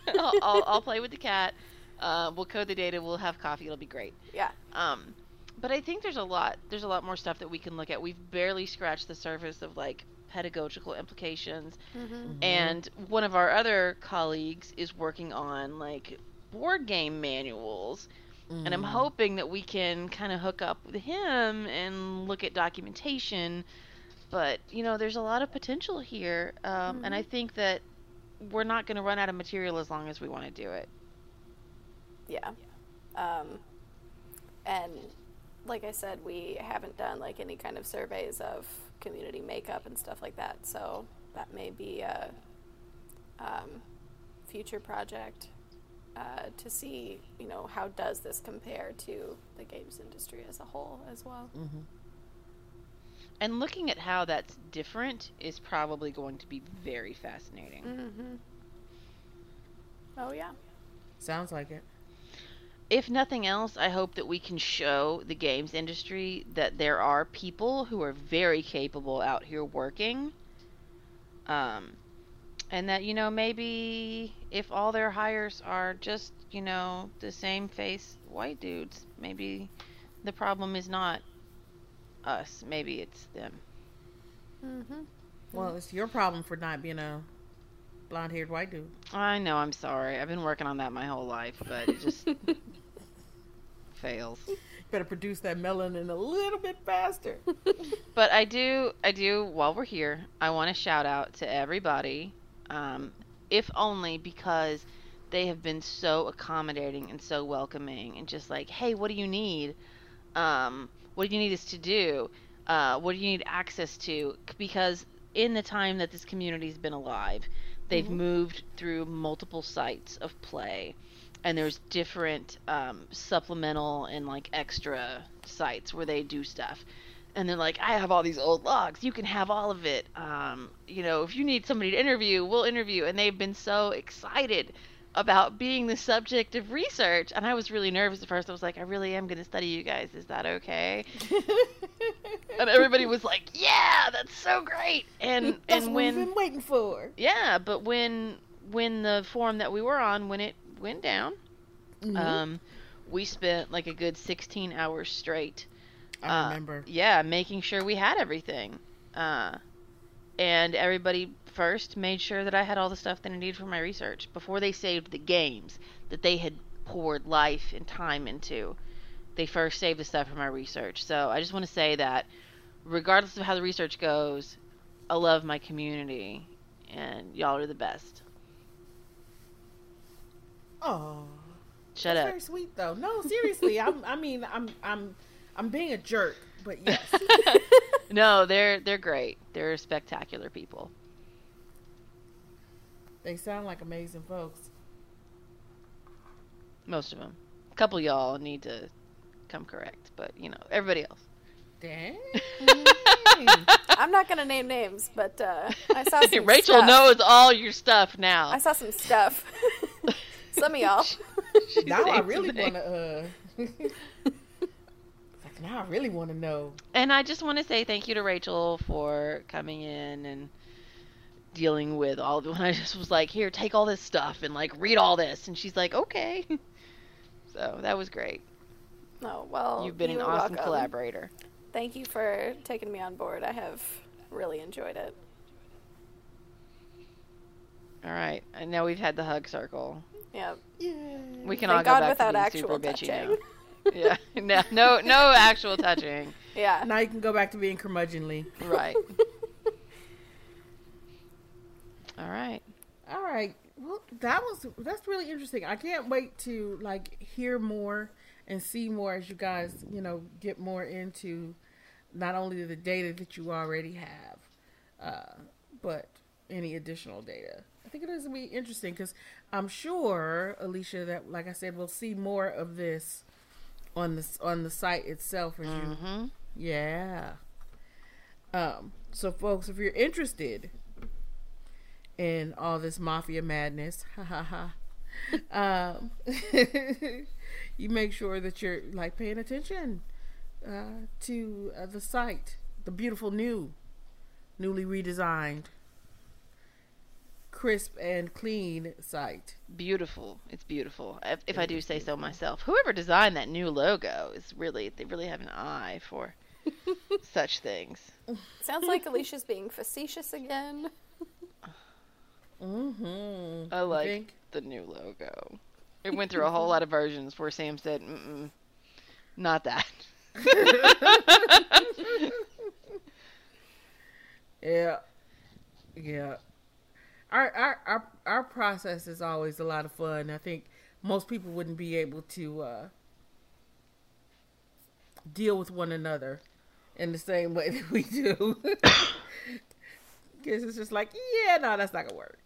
I'll, I'll, I'll play with the cat. Uh, we'll code the data. We'll have coffee. It'll be great. yeah. Um, but I think there's a lot. There's a lot more stuff that we can look at. We've barely scratched the surface of like pedagogical implications. And one of our other colleagues is working on like board game manuals. And I'm hoping that we can kind of hook up with him and look at documentation. But you know, there's a lot of potential here, um, and I think that we're not going to run out of material as long as we want to do it. Yeah. Um, and like I said, we haven't done like any kind of surveys of community makeup and stuff like that. So that may be a um, future project uh, to see, you know, how does this compare to the games industry as a whole as well. And looking at how that's different is probably going to be very fascinating. Mm-hmm. Oh yeah. Sounds like it. If nothing else, I hope that we can show the games industry that there are people who are very capable out here working. Um, and that, you know, maybe if all their hires are just, you know, the same face white dudes, maybe the problem is not us. Maybe it's them. Mm-hmm. Well, it's your problem for not being a blonde-haired white dude. I know, I'm sorry. I've been working on that my whole life, but it just fails. Better produce that melanin a little bit faster. But I do, I do. While we're here, I want to shout out to everybody, um, if only because they have been so accommodating and so welcoming, and just like, hey, what do you need? Um, what do you need us to do? Uh, what do you need access to? Because in the time that this community's been alive, they've moved through multiple sites of play and there's different um, supplemental and like extra sites where they do stuff. And they're like i have all these old logs. You can have all of it. Um, you know if you need somebody to interview we'll interview. And they've been so excited about being the subject of research and i was really nervous at first i was like i really am going to study you guys is that okay and everybody was like yeah that's so great and That's and what we've when been waiting for. yeah, but when when the forum that we were on when it went down, Mhm. um, we spent like a good sixteen hours straight. I uh, remember. Yeah, making sure we had everything. Uh, and everybody first made sure that I had all the stuff that I needed for my research before they saved the games that they had poured life and time into. They first saved the stuff for my research. So I just want to say that regardless of how the research goes, I love my community and y'all are the best. Oh, Shut that's up. very sweet though. No, seriously, I'm. I mean, I'm. I'm. I'm being a jerk, but yes. No, they're they're great. They're spectacular people. They sound like amazing folks. Most of them. A couple y'all need to come correct, but you know everybody else. Dang. I'm not gonna name names, but uh, I saw some Rachel stuff. knows all your stuff now. I saw some stuff. some of y'all. She now I really want to. Uh... like now I really want to know. And I just want to say thank you to Rachel for coming in and dealing with all of it. When I just was like, "Here, take all this stuff and like read all this," and she's like, "Okay." So that was great. Oh well. You've been an awesome welcome. collaborator. Thank you for taking me on board. I have really enjoyed it. All right, and now we've had the hug circle. Yeah. Yeah. We can Thank all go God back without to being actual super bitchy touching. now. yeah, no, no, no actual touching. Yeah. Now you can go back to being curmudgeonly. Right. All right. All right. Well, that was that's really interesting. I can't wait to like hear more and see more as you guys, you know, get more into not only the data that you already have, uh, but any additional data. I think it is going to be interesting because I'm sure, Alisha, that like I said, we'll see more of this on this on the site itself as Mm-hmm. yeah. Um, so folks, if you're interested in all this mafia madness, ha ha ha, um, you make sure that you're like paying attention uh, to uh, the site, the beautiful new, newly redesigned, crisp and clean site. Beautiful. It's beautiful. If, if I do say so myself. Whoever designed that new logo is really they really have an eye for such things. Sounds like Alisha's being facetious again. Mm-hmm. I like the new logo. It went through a whole lot of versions where Sam said, Mm-mm, "Not that." Yeah, yeah. Our our our our process is always a lot of fun. I think most people wouldn't be able to uh, deal with one another in the same way that we do. Because it's just like, yeah, no, that's not gonna work.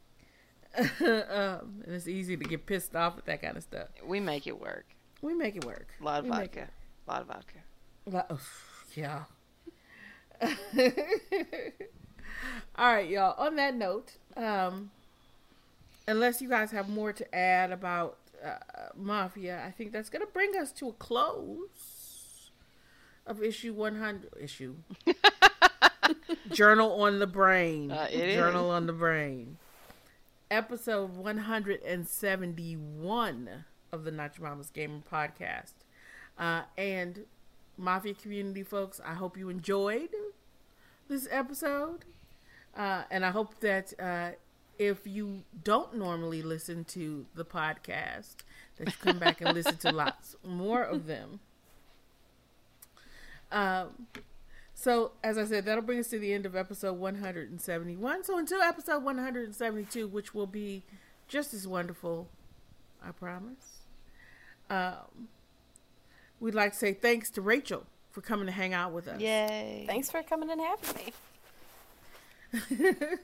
Um, and it's easy to get pissed off with that kind of stuff. we make it work. We make it work. A lot of We vodka. A lot of vodka. Like, oh, yeah. All right, y'all. On that note, um, unless you guys have more to add about uh, Mafia, I think that's going to bring us to a close of issue 100. Issue. Journal on the Brain. Uh, Journal is. on the Brain. Episode 171 of the Your Mama's Gamer podcast. Uh, and Mafia community folks, I hope you enjoyed this episode. Uh, and I hope that uh, if you don't normally listen to the podcast, that you come back and listen to lots more of them. Um, so, as I said, that'll bring us to the end of episode 171. So, until episode 172, which will be just as wonderful, I promise. Um, we'd like to say thanks to Rachel for coming to hang out with us. Yay! Thanks for coming and having me.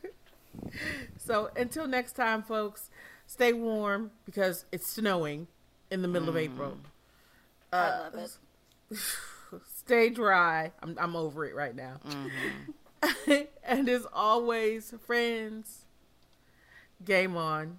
So until next time, folks, stay warm because it's snowing in the middle of April. I Uh, love it. Stay dry. I'm I'm over it right now. Mm-hmm. and as always, friends, game on.